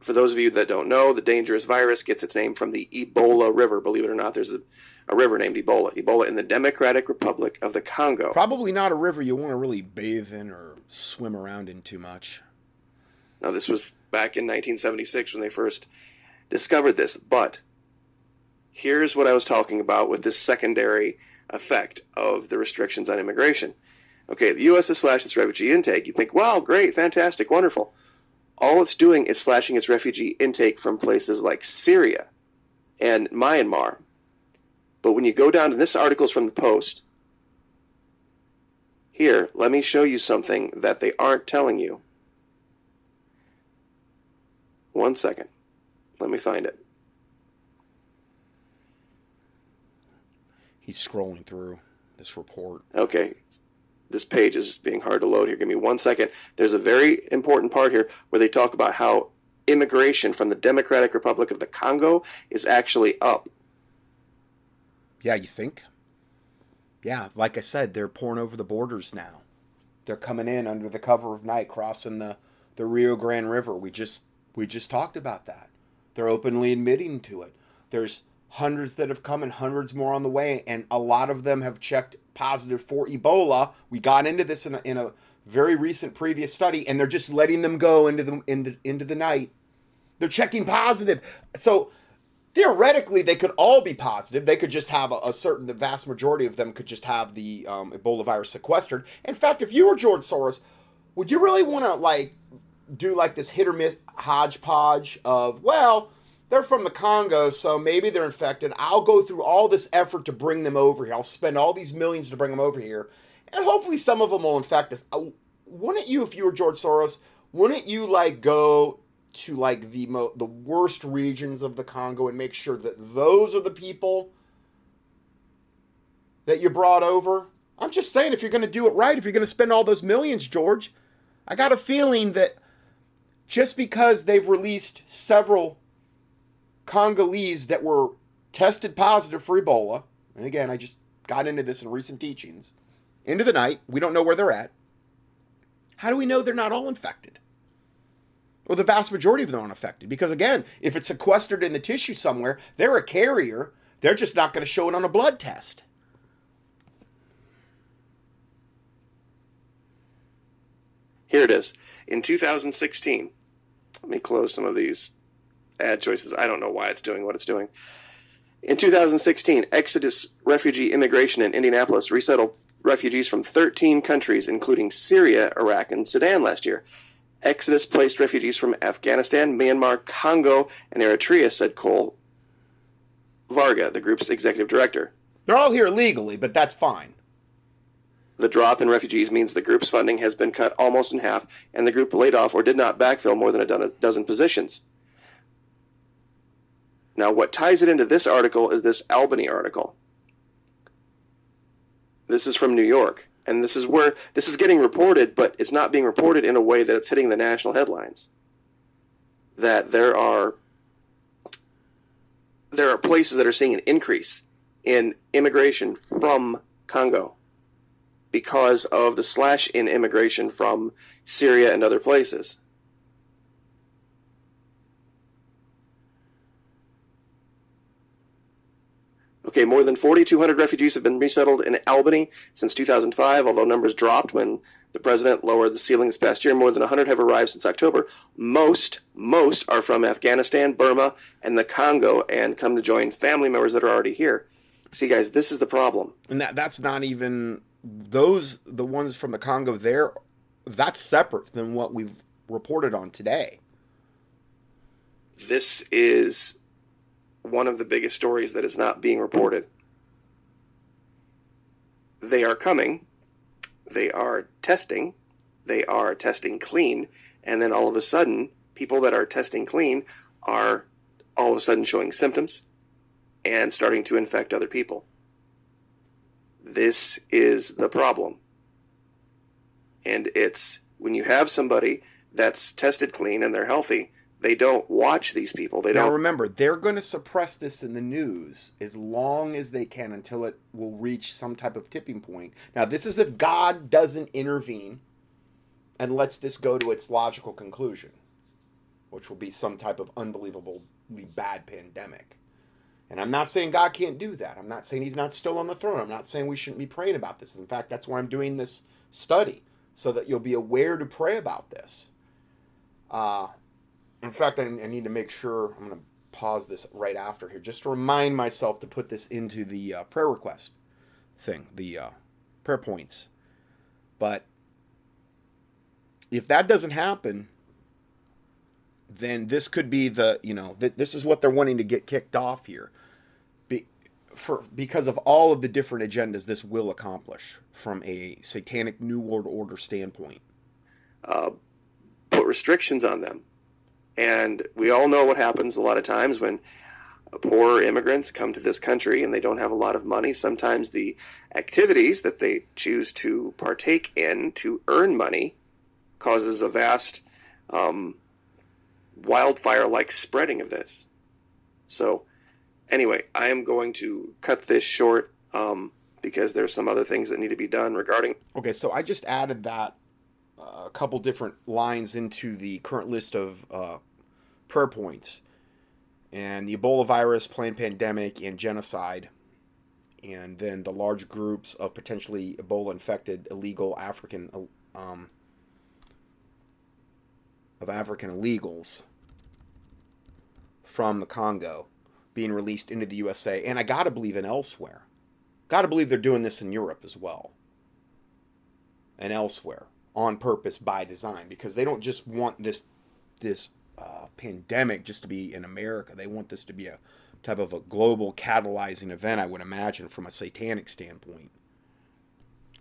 For those of you that don't know, the dangerous virus gets its name from the Ebola River. Believe it or not, there's a, a river named Ebola. Ebola in the Democratic Republic of the Congo. Probably not a river you want to really bathe in or swim around in too much. Now, this was back in 1976 when they first discovered this, but here's what I was talking about with this secondary effect of the restrictions on immigration. Okay, the U.S. has slashed its refugee intake. You think, wow, great, fantastic, wonderful. All it's doing is slashing its refugee intake from places like Syria and Myanmar. But when you go down to this article is from the Post, here, let me show you something that they aren't telling you. One second. Let me find it. He's scrolling through this report. Okay. This page is being hard to load here. Give me one second. There's a very important part here where they talk about how immigration from the Democratic Republic of the Congo is actually up. Yeah, you think? Yeah, like I said, they're pouring over the borders now. They're coming in under the cover of night, crossing the, the Rio Grande River. We just we just talked about that. They're openly admitting to it. There's hundreds that have come and hundreds more on the way, and a lot of them have checked positive for Ebola. We got into this in a, in a very recent previous study, and they're just letting them go into the into, into the night. They're checking positive. So theoretically, they could all be positive. They could just have a, a certain, the vast majority of them could just have the um, Ebola virus sequestered. In fact, if you were George Soros, would you really want to like do like this hit or miss hodgepodge of well? They're from the Congo, so maybe they're infected. I'll go through all this effort to bring them over here. I'll spend all these millions to bring them over here and hopefully some of them will infect us. Uh, wouldn't you, if you were George Soros, wouldn't you like go to like the mo- the worst regions of the Congo and make sure that those are the people that you brought over? I'm just saying, if you're going to do it right, if you're going to spend all those millions, George, I got a feeling that just because they've released several Congolese that were tested positive for Ebola, and again, I just got into this in recent teachings into the night. We don't know where they're at. How do we know they're not all infected? Well, the vast majority of them are unaffected because, again, if it's sequestered in the tissue somewhere, they're a carrier. They're just not going to show it on a blood test. Here it is. In 2016, let me close some of these ad choices. I don't know why it's doing what it's doing. In 2016, Exodus Refugee Immigration in Indianapolis resettled refugees from 13 countries, including Syria, Iraq, and Sudan last year. Exodus placed refugees from Afghanistan, Myanmar, Congo, and Eritrea, said Cole Varga, the group's executive director. They're all here legally, but that's fine. The drop in refugees means the group's funding has been cut almost in half, and the group laid off or did not backfill more than a dozen positions. Now, what ties it into this article is this Albany article. This is from New York. And this is where this is getting reported, but it's not being reported in a way that it's hitting the national headlines. That there are there are places that are seeing an increase in immigration from Congo because of the slash in immigration from Syria and other places. Okay, more than 4,200 refugees have been resettled in Albany since 2005, although numbers dropped when the president lowered the ceiling this past year. More than 100 have arrived since October. Most, most are from Afghanistan, Burma, and the Congo and come to join family members that are already here. See, guys, this is the problem. And that that's not even those the ones from the Congo there. That's separate than what we've reported on today. This is one of the biggest stories that is not being reported. They are coming, they are testing, they are testing clean, and then all of a sudden, people that are testing clean are all of a sudden showing symptoms and starting to infect other people. This is the problem. And it's when you have somebody that's tested clean and they're healthy, they don't watch these people. They now don't. remember, they're going to suppress this in the news as long as they can until it will reach some type of tipping point. Now, this is if God doesn't intervene and lets this go to its logical conclusion, which will be some type of unbelievably bad pandemic. And I'm not saying God can't do that. I'm not saying he's not still on the throne. I'm not saying we shouldn't be praying about this. In fact, that's why I'm doing this study, so that you'll be aware to pray about this. Uh, in fact, I, I need to make sure I'm going to pause this right after here just to remind myself to put this into the uh, prayer request thing, the uh, prayer points. But if that doesn't happen, then this could be the, you know, th- this is what they're wanting to get kicked off here. Be- for because of all of the different agendas this will accomplish from a satanic new world order standpoint. Uh, put restrictions on them and we all know what happens a lot of times when poor immigrants come to this country and they don't have a lot of money. Sometimes the activities that they choose to partake in to earn money causes a vast um, wildfire like spreading of this. So, anyway, I am going to cut this short um, because there's some other things that need to be done regarding. Okay, so I just added that a couple different lines into the current list of uh, prayer points. And the Ebola virus, planned pandemic, and genocide. And then the large groups of potentially Ebola infected illegal African um, of African illegals from the Congo being released into the USA, and I gotta believe in elsewhere. Gotta believe they're doing this in Europe as well, and elsewhere on purpose by design because they don't just want this this uh, pandemic just to be in America. They want this to be a type of a global catalyzing event, I would imagine, from a satanic standpoint.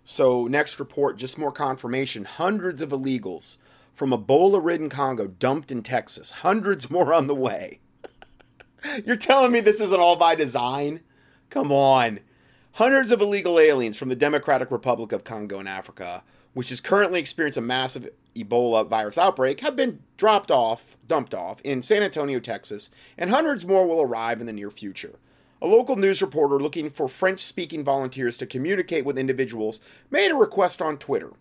So, next report, just more confirmation. Hundreds of illegals from Ebola ridden Congo dumped in Texas, hundreds more on the way. (laughs) You're telling me this isn't all by design? Come on. Hundreds of illegal aliens from the Democratic Republic of Congo in Africa, which is currently experiencing a massive Ebola virus outbreak, have been dropped off, dumped off in San Antonio, Texas, and hundreds more will arrive in the near future. A local news reporter looking for French speaking volunteers to communicate with individuals made a request on Twitter.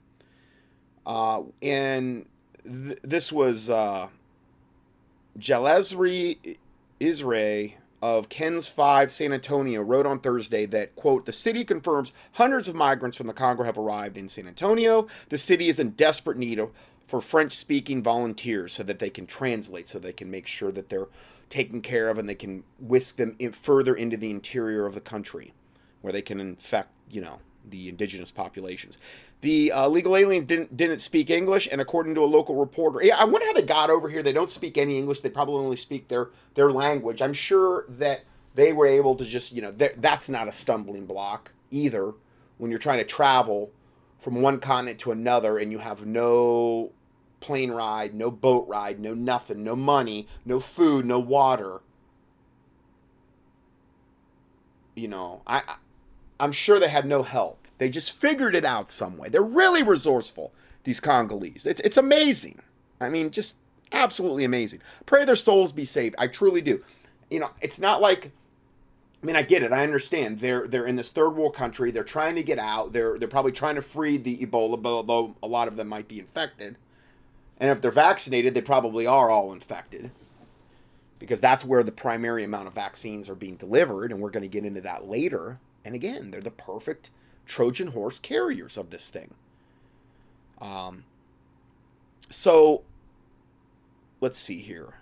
Uh, and th- this was uh, Jalezri Isray of KENS 5 San Antonio wrote on Thursday that, quote, the city confirms hundreds of migrants from the Congo have arrived in San Antonio. The city is in desperate need of, for French speaking volunteers so that they can translate, so they can make sure that they're taken care of and they can whisk them in, further into the interior of the country where they can infect, you know, the indigenous populations. The uh, legal alien didn't didn't speak English, and according to a local reporter, yeah, I wonder how they got over here. They don't speak any English. They probably only speak their their language. I'm sure that they were able to just, you know, that's not a stumbling block either when you're trying to travel from one continent to another and you have no plane ride, no boat ride, no nothing, no money, no food, no water. You know, I I'm sure they had no help. They just figured it out some way. They're really resourceful, these Congolese. It's, it's amazing. I mean, just absolutely amazing. Pray their souls be saved. I truly do. You know, it's not like I mean, I get it. I understand. They're they're in this third world country. They're trying to get out. They're they're probably trying to free the Ebola, although a lot of them might be infected. And if they're vaccinated, they probably are all infected. Because that's where the primary amount of vaccines are being delivered, and we're going to get into that later. And again, they're the perfect Trojan horse carriers of this thing. Um, so let's see here.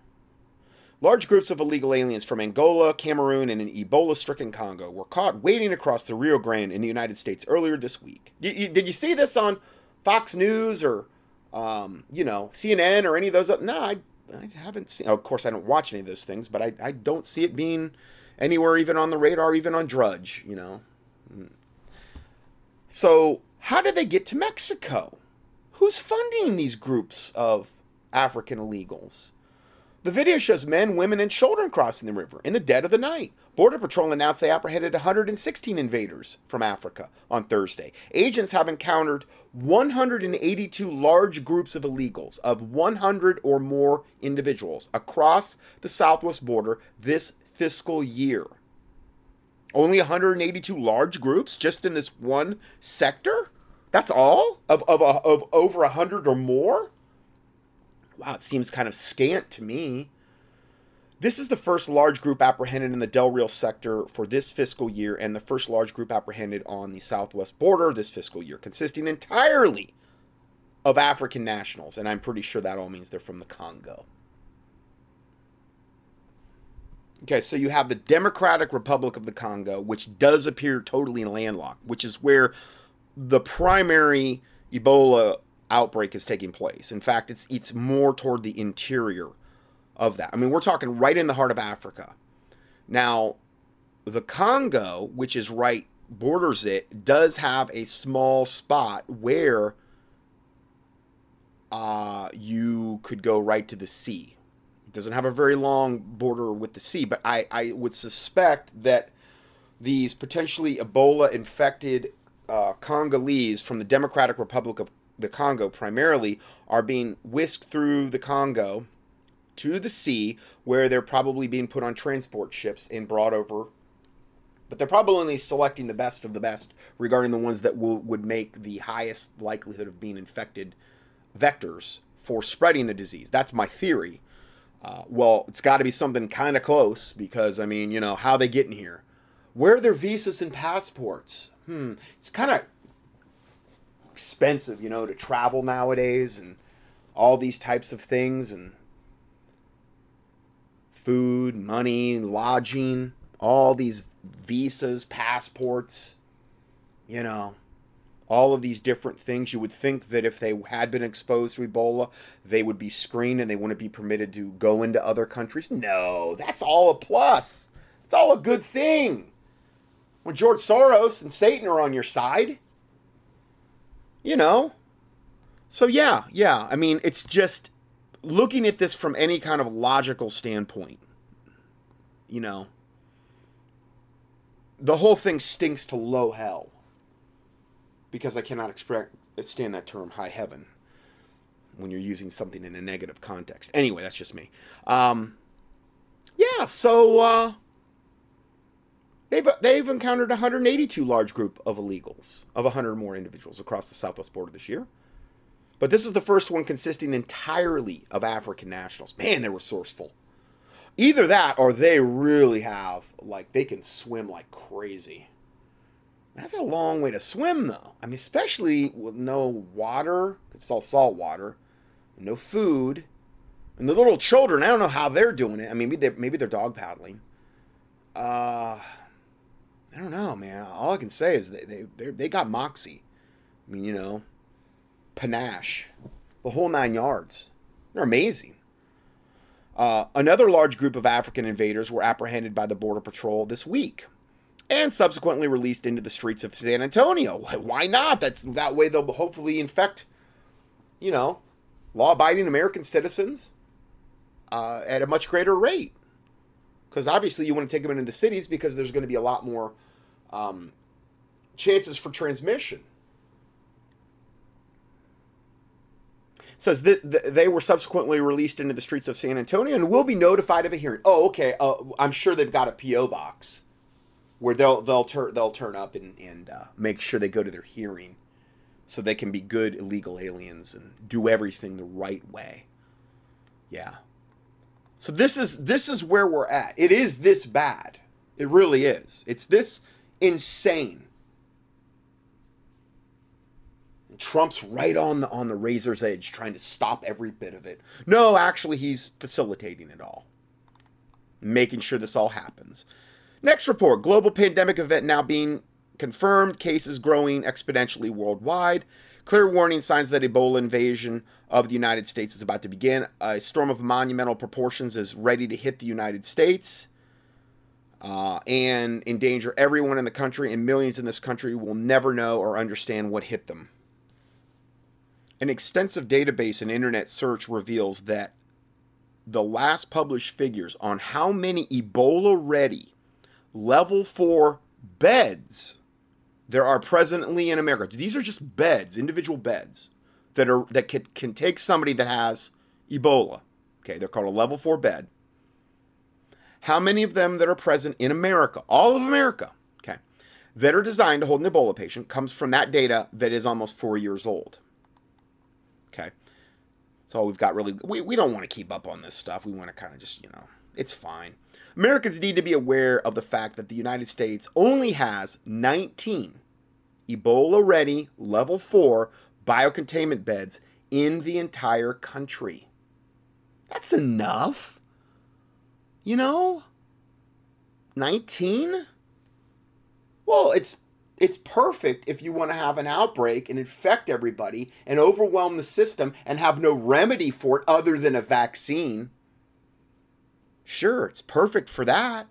Large groups of illegal aliens from Angola, Cameroon, and an Ebola stricken Congo were caught wading across the Rio Grande in the United States earlier this week. Did you see this on Fox News or, um, you know, CNN or any of those? No, I, I haven't seen. Of course, I don't watch any of those things, but I, I don't see it being anywhere, even on the radar, even on Drudge, you know. Mm. So, how did they get to Mexico? Who's funding these groups of African illegals? The video shows men, women, and children crossing the river in the dead of the night. Border Patrol announced they apprehended 116 invaders from Africa on Thursday. Agents have encountered 182 large groups of illegals, of 100 or more individuals, across the southwest border this fiscal year. Only 182 large groups just in this one sector? That's all? Of, of, uh, of over 100 or more? Wow, it seems kind of scant to me. This is the first large group apprehended in the Del Rio sector for this fiscal year, and the first large group apprehended on the southwest border this fiscal year, consisting entirely of African nationals. And I'm pretty sure that all means they're from the Congo. Okay, so you have the Democratic Republic of the Congo, which does appear totally landlocked, which is where the primary Ebola outbreak is taking place. In fact, it's it's more toward the interior of that. I mean, we're talking right in the heart of Africa. Now, the Congo, which is right borders it, does have a small spot where uh, you could go right to the sea it doesn't have a very long border with the sea, but I, I would suspect that these potentially Ebola infected uh, Congolese from the Democratic Republic of the Congo primarily are being whisked through the Congo to the sea where they're probably being put on transport ships and brought over. But they're probably only selecting the best of the best regarding the ones that will, would make the highest likelihood of being infected vectors for spreading the disease. That's my theory. Uh, well, it's got to be something kind of close because, I mean, you know, how they getting here? Where are their visas and passports? Hmm, it's kind of expensive, you know, to travel nowadays and all these types of things and food, money, lodging, all these visas, passports, you know, all of these different things. You would think that if they had been exposed to Ebola, they would be screened and they wouldn't be permitted to go into other countries. No, that's all a plus. It's all a good thing. When George Soros and Satan are on your side, you know. So, yeah, yeah. I mean, it's just looking at this from any kind of logical standpoint, you know, the whole thing stinks to low hell because I cannot express stand that term high heaven when you're using something in a negative context. Anyway, that's just me. Um, yeah, so uh, they've they've encountered 182 large group of illegals of 100 more individuals across the southwest border this year. But this is the first one consisting entirely of African nationals. Man, they're resourceful. Either that or they really have like they can swim like crazy. That's a long way to swim, though. I mean, especially with no water, it's all salt water, no food, and the little children. I don't know how they're doing it. I mean, maybe they're, maybe they're dog paddling. Uh, I don't know, man. All I can say is they they they got moxie. I mean, you know, panache, the whole nine yards. They're amazing. Uh, another large group of African invaders were apprehended by the Border Patrol this week and subsequently released into the streets of San Antonio. Why not? That's that way they'll hopefully infect, you know, law-abiding American citizens uh, at a much greater rate. Because obviously you want to take them into the cities because there's going to be a lot more um, chances for transmission. says that they were subsequently released into the streets of San Antonio and will be notified of a hearing. Oh, okay. Uh, I'm sure they've got a PO box where they'll they'll turn they'll turn up and and uh, make sure they go to their hearing, so they can be good illegal aliens and do everything the right way. Yeah. So this is this is where we're at. It is this bad. It really is. It's this insane. Trump's right on the on the razor's edge trying to stop every bit of it. No, actually he's facilitating it all. Making sure this all happens. Next report global pandemic event now being confirmed, cases growing exponentially worldwide. Clear warning signs that Ebola invasion of the United States is about to begin. A storm of monumental proportions is ready to hit the United States uh, and endanger everyone in the country, and millions in this country will never know or understand what hit them. An extensive database and internet search reveals that the last published figures on how many Ebola ready level four beds there are presently in America. These are just beds, individual beds that are that can, can take somebody that has Ebola. Okay, they're called a level four bed. How many of them that are present in America, all of America, okay, that are designed to hold an Ebola patient comes from that data that is almost four years old. Okay. So we've got really we, we don't want to keep up on this stuff. We want to kind of just, you know, it's fine. Americans need to be aware of the fact that the United States only has 19 Ebola ready level 4 biocontainment beds in the entire country. That's enough. You know? 19? Well, it's it's perfect if you want to have an outbreak and infect everybody and overwhelm the system and have no remedy for it other than a vaccine. Sure, it's perfect for that.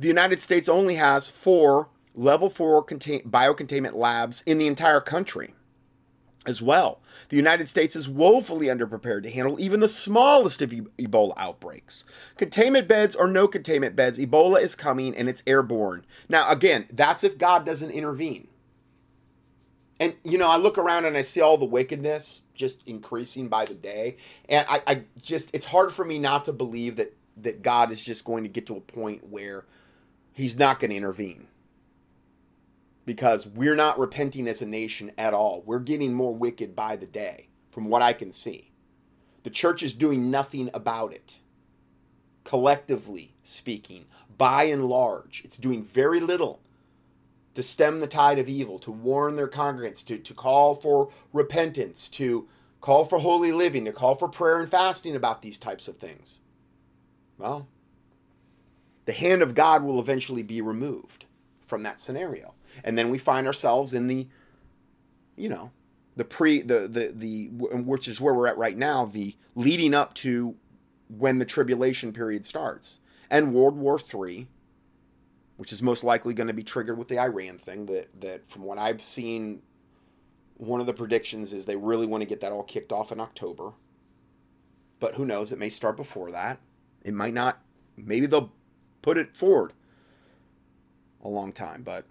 The United States only has four level four contain- biocontainment labs in the entire country as well. The United States is woefully underprepared to handle even the smallest of e- Ebola outbreaks. Containment beds or no containment beds, Ebola is coming and it's airborne. Now, again, that's if God doesn't intervene. And you know, I look around and I see all the wickedness just increasing by the day, and I, I just it's hard for me not to believe that that God is just going to get to a point where He's not going to intervene because we're not repenting as a nation at all. We're getting more wicked by the day, from what I can see. The church is doing nothing about it. Collectively speaking, by and large, it's doing very little to stem the tide of evil, to warn their congregants, to, to call for repentance, to call for holy living, to call for prayer and fasting about these types of things. Well, the hand of God will eventually be removed from that scenario. And then we find ourselves in the, you know, the pre, the, the, the, which is where we're at right now, the leading up to when the tribulation period starts. And World War III which is most likely going to be triggered with the Iran thing. That that from what I've seen, one of the predictions is they really want to get that all kicked off in October. But who knows? It may start before that. It might not. Maybe they'll put it forward a long time, but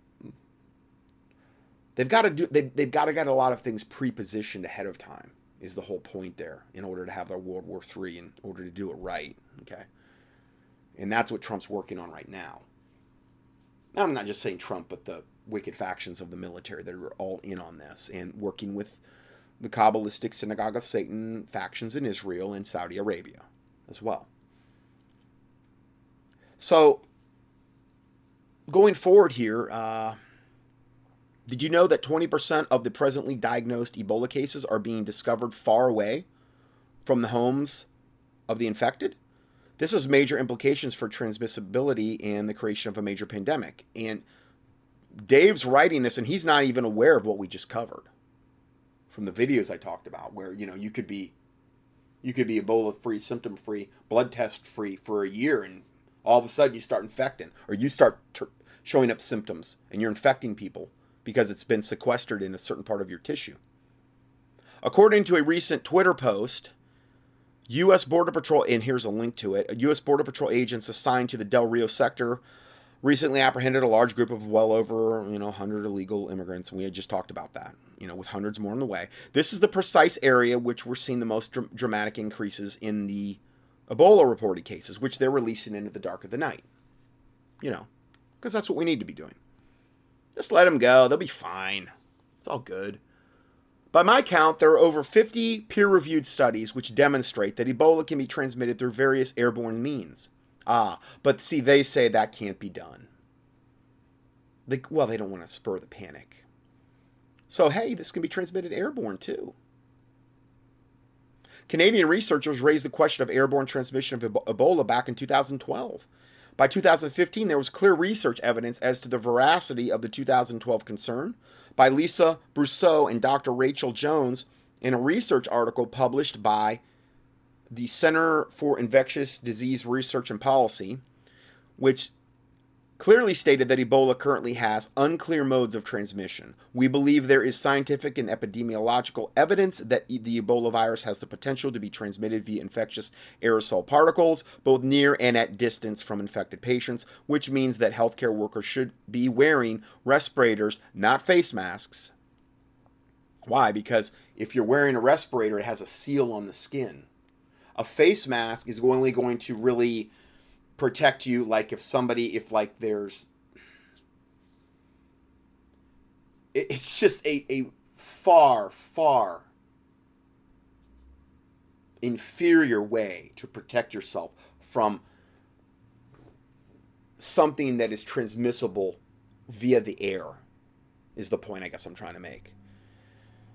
they've got to do. They, they've got to get a lot of things pre-positioned ahead of time. Is the whole point there in order to have their World War III in order to do it right? Okay, and that's what Trump's working on right now. I'm not just saying Trump, but the wicked factions of the military that are all in on this and working with the Kabbalistic Synagogue of Satan factions in Israel and Saudi Arabia as well. So, going forward here, uh, did you know that 20% of the presently diagnosed Ebola cases are being discovered far away from the homes of the infected? This has major implications for transmissibility and the creation of a major pandemic. And Dave's writing this, and he's not even aware of what we just covered from the videos I talked about, where you know you could be you could be Ebola free, symptom free, blood test free for a year, and all of a sudden you start infecting, or you start ter- showing up symptoms, and you're infecting people because it's been sequestered in a certain part of your tissue. According to a recent Twitter post, U.S. Border Patrol, and here's a link to it. U.S. Border Patrol agents assigned to the Del Rio sector recently apprehended a large group of well over, you know, 100 illegal immigrants. And we had just talked about that, you know, with hundreds more on the way. This is the precise area which we're seeing the most dr- dramatic increases in the Ebola reported cases, which they're releasing into the dark of the night. You know, because that's what we need to be doing. Just let them go. They'll be fine. It's all good. By my count, there are over 50 peer reviewed studies which demonstrate that Ebola can be transmitted through various airborne means. Ah, but see, they say that can't be done. They, well, they don't want to spur the panic. So, hey, this can be transmitted airborne too. Canadian researchers raised the question of airborne transmission of Ebola back in 2012. By 2015, there was clear research evidence as to the veracity of the 2012 concern, by Lisa Brosseau and Dr. Rachel Jones in a research article published by the Center for Infectious Disease Research and Policy, which clearly stated that Ebola currently has unclear modes of transmission. We believe there is scientific and epidemiological evidence that the Ebola virus has the potential to be transmitted via infectious aerosol particles, both near and at distance from infected patients, which means that healthcare workers should be wearing respirators, not face masks. Why? Because if you're wearing a respirator, it has a seal on the skin. A face mask is only going to really protect you like if somebody if like there's it's just a, a far far inferior way to protect yourself from something that is transmissible via the air is the point i guess i'm trying to make.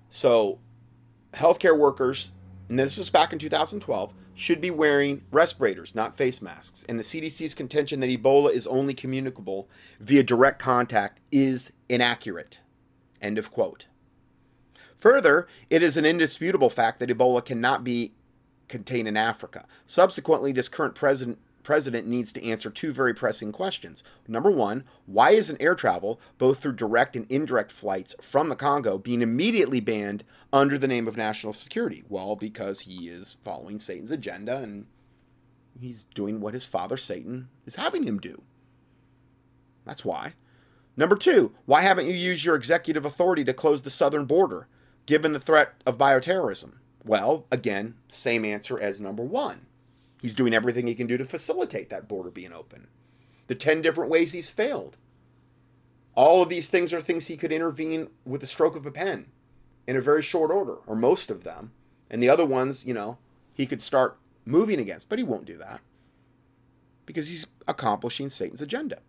So healthcare workers and this was back in 2012 should be wearing respirators, not face masks. And the CDC's contention that Ebola is only communicable via direct contact is inaccurate. End of quote. Further, it is an indisputable fact that Ebola cannot be contained in Africa. Subsequently, this current president president needs to answer two very pressing questions. Number one, why isn't air travel, both through direct and indirect flights from the Congo, being immediately banned under the name of national security? Well, because he is following Satan's agenda and he's doing what his father Satan is having him do. That's why. Number two, why haven't you used your executive authority to close the southern border, given the threat of bioterrorism? Well, again, same answer as number one. He's doing everything he can do to facilitate that border being open. The 10 different ways he's failed. All of these things are things he could intervene with the stroke of a pen in a very short order, or most of them. And the other ones, you know, he could start moving against, but he won't do that because he's accomplishing Satan's agenda.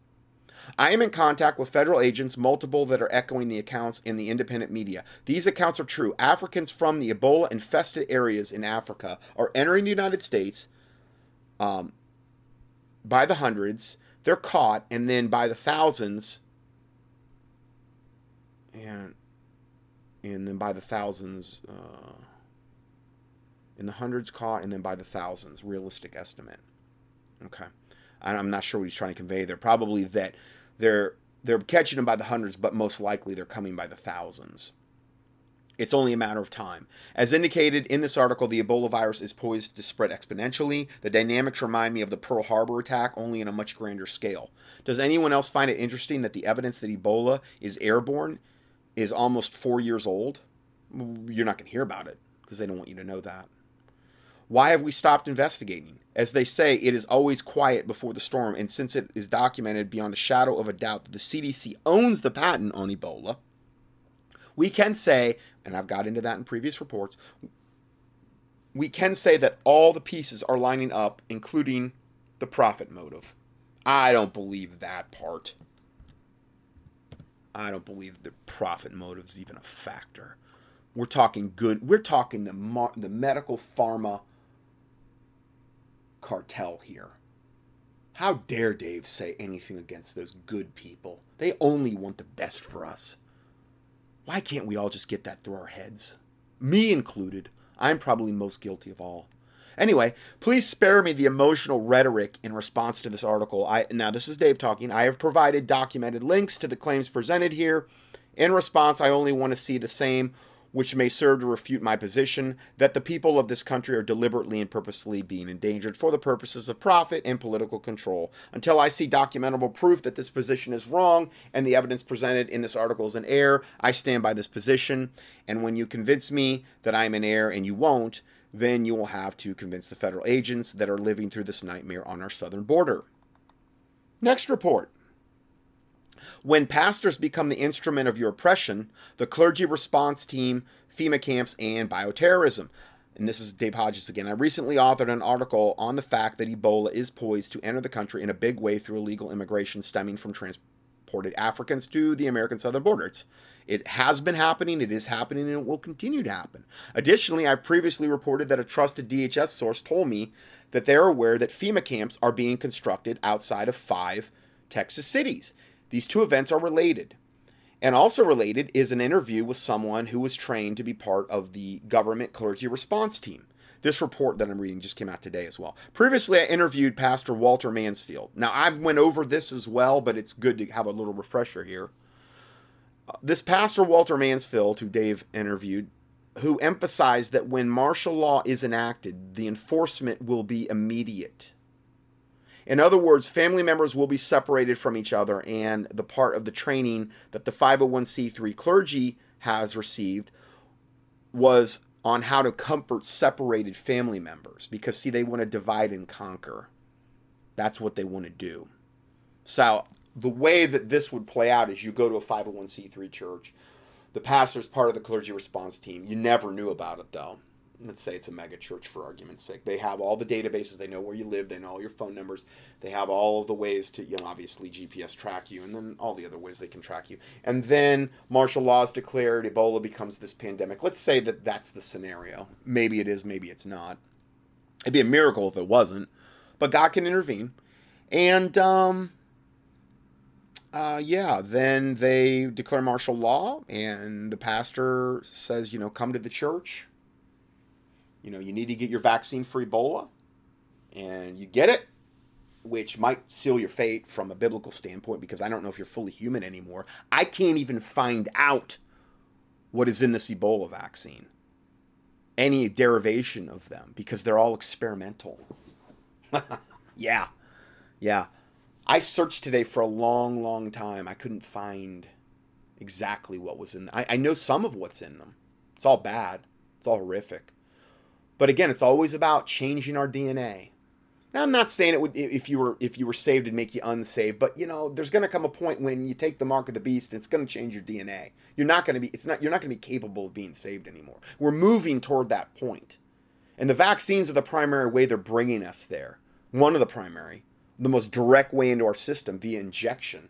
I am in contact with federal agents, multiple that are echoing the accounts in the independent media. These accounts are true. Africans from the Ebola infested areas in Africa are entering the United States um, by the hundreds. They're caught, and then by the thousands, and and then by the thousands, uh, in the hundreds caught, and then by the thousands. Realistic estimate. Okay. I'm not sure what he's trying to convey there. Probably that they're they're catching them by the hundreds, but most likely they're coming by the thousands. It's only a matter of time. As indicated in this article, the Ebola virus is poised to spread exponentially. The dynamics remind me of the Pearl Harbor attack, only in a much grander scale. Does anyone else find it interesting that the evidence that Ebola is airborne is almost four years old? You're not going to hear about it because they don't want you to know that. Why have we stopped investigating? As they say, it is always quiet before the storm, and since it is documented beyond a shadow of a doubt that the CDC owns the patent on Ebola, we can say, and I've got into that in previous reports, we can say that all the pieces are lining up, including the profit motive. I don't believe that part. I don't believe the profit motive is even a factor. We're talking good. We're talking the the medical pharma cartel here. How dare Dave say anything against those good people? They only want the best for us. Why can't we all just get that through our heads? Me included. I'm probably most guilty of all. Anyway, please spare me the emotional rhetoric in response to this article. I now this is Dave talking. I have provided documented links to the claims presented here. In response, I only want to see the same which may serve to refute my position that the people of this country are deliberately and purposefully being endangered for the purposes of profit and political control. Until I see documentable proof that this position is wrong and the evidence presented in this article is in error, I stand by this position. And when you convince me that I'm in error and you won't, then you will have to convince the federal agents that are living through this nightmare on our southern border. Next report. When pastors become the instrument of your oppression, the clergy response team, FEMA camps, and bioterrorism. And this is Dave Hodges again. I recently authored an article on the fact that Ebola is poised to enter the country in a big way through illegal immigration stemming from transported Africans to the American southern border. It's, it has been happening, it is happening, and it will continue to happen. Additionally, I previously reported that a trusted DHS source told me that they're aware that FEMA camps are being constructed outside of five Texas cities. These two events are related. And also related is an interview with someone who was trained to be part of the government clergy response team. This report that I'm reading just came out today as well. Previously, I interviewed Pastor Walter Mansfield. Now, I went over this as well, but it's good to have a little refresher here. Uh, this Pastor Walter Mansfield, who Dave interviewed, who emphasized that when martial law is enacted, the enforcement will be immediate. In other words, family members will be separated from each other, and the part of the training that the 501c3 clergy has received was on how to comfort separated family members because, see, they want to divide and conquer. That's what they want to do. So, the way that this would play out is you go to a 501c3 church, the pastor's part of the clergy response team. You never knew about it, though let's say it's a mega church for argument's sake. They have all the databases. They know where you live. They know all your phone numbers. They have all of the ways to, you know, obviously GPS track you, and then all the other ways they can track you. And then martial law is declared. Ebola becomes this pandemic. Let's say that that's the scenario. Maybe it is. Maybe it's not. It'd be a miracle if it wasn't, but God can intervene. And um, uh, yeah, then they declare martial law, and the pastor says, you know, come to the church you know, you need to get your vaccine for Ebola, and you get it, which might seal your fate from a biblical standpoint because I don't know if you're fully human anymore. I can't even find out what is in this Ebola vaccine, any derivation of them, because they're all experimental. (laughs) yeah, yeah. I searched today for a long, long time. I couldn't find exactly what was in. I, I know some of what's in them. It's all bad. It's all horrific. But again, it's always about changing our DNA. Now, I'm not saying it would if you were if you were saved and make you unsaved, but you know, there's going to come a point when you take the mark of the beast, and it's going to change your DNA. You're not going to be it's not you're not going to be capable of being saved anymore. We're moving toward that point, and the vaccines are the primary way they're bringing us there. One of the primary, the most direct way into our system via injection.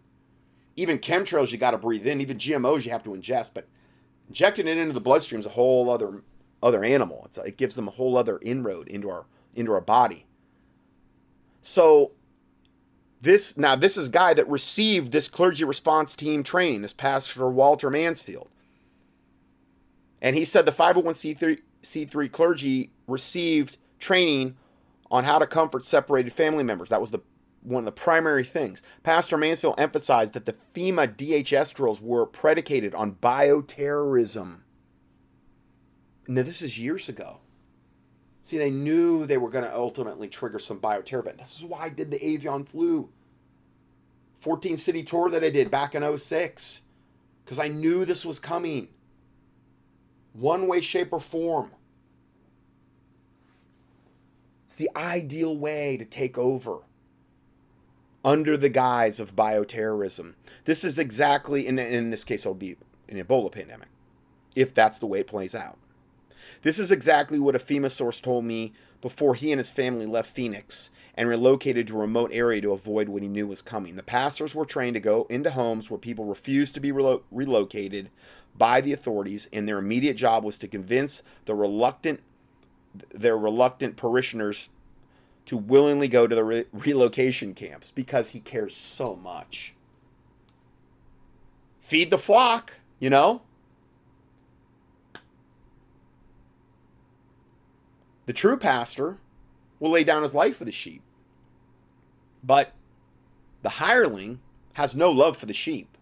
Even chemtrails you got to breathe in. Even GMOs you have to ingest, but injecting it into the bloodstream is a whole other other animal. It's, it gives them a whole other inroad into our into our body. So this now this is guy that received this clergy response team training, this pastor Walter Mansfield. And he said the 501c3 C3 clergy received training on how to comfort separated family members. That was the one of the primary things. Pastor Mansfield emphasized that the FEMA DHS drills were predicated on bioterrorism. Now, this is years ago. See, they knew they were going to ultimately trigger some bioterror event. This is why I did the avian flu 14 city tour that I did back in 06 because I knew this was coming. One way, shape, or form. It's the ideal way to take over under the guise of bioterrorism. This is exactly, in, in this case, it'll be an Ebola pandemic, if that's the way it plays out. This is exactly what a FEMA source told me before he and his family left Phoenix and relocated to a remote area to avoid what he knew was coming. The pastors were trained to go into homes where people refused to be relo- relocated by the authorities, and their immediate job was to convince the reluctant their reluctant parishioners to willingly go to the re- relocation camps because he cares so much. Feed the flock, you know? The true pastor will lay down his life for the sheep. But the hireling has no love for the sheep.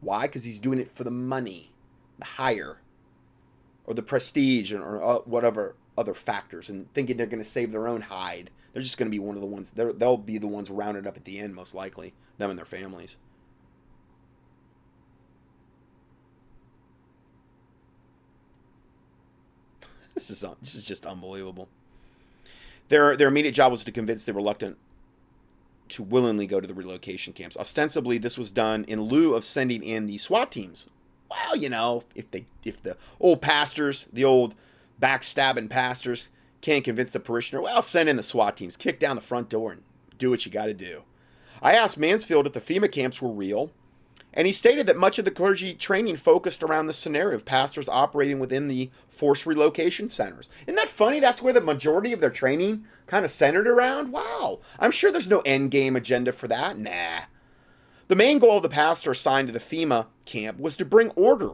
Why? Because he's doing it for the money, the hire, or the prestige, or uh, whatever other factors, and thinking they're going to save their own hide. They're just going to be one of the ones, they'll be the ones rounded up at the end, most likely, them and their families. This is this is just unbelievable. Their their immediate job was to convince the reluctant to willingly go to the relocation camps. Ostensibly, this was done in lieu of sending in the SWAT teams. Well, you know, if they if the old pastors, the old backstabbing pastors can't convince the parishioner, well, send in the SWAT teams, kick down the front door and do what you got to do. I asked Mansfield if the FEMA camps were real, and he stated that much of the clergy training focused around the scenario of pastors operating within the forced relocation centers. Isn't that funny? That's where the majority of their training kind of centered around. Wow. I'm sure there's no end game agenda for that. Nah. The main goal of the pastor assigned to the FEMA camp was to bring order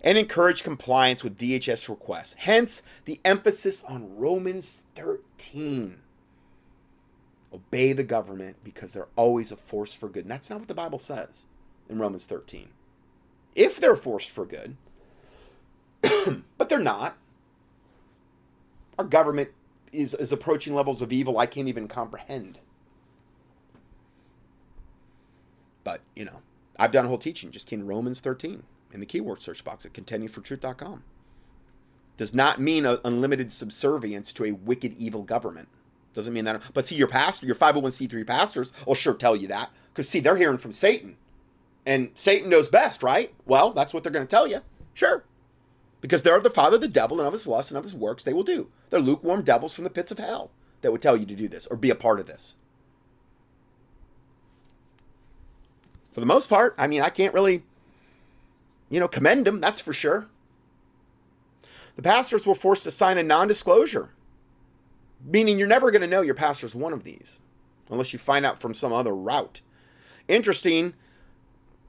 and encourage compliance with DHS requests. Hence, the emphasis on Romans 13. Obey the government because they're always a force for good. And that's not what the Bible says in Romans 13. If they're forced for good, (clears throat) but they're not. Our government is, is approaching levels of evil I can't even comprehend. But, you know, I've done a whole teaching just in Romans 13 in the keyword search box at contendingfortruth.com. Does not mean a unlimited subservience to a wicked, evil government. Doesn't mean that. But see, your pastor, your 501c3 pastors will sure tell you that. Because, see, they're hearing from Satan. And Satan knows best, right? Well, that's what they're going to tell you. Sure because they're the father of the devil and of his lust and of his works they will do. They're lukewarm devils from the pits of hell that would tell you to do this or be a part of this. For the most part, I mean, I can't really, you know, commend them, that's for sure. The pastors were forced to sign a non disclosure, meaning you're never going to know your pastor's one of these unless you find out from some other route. Interesting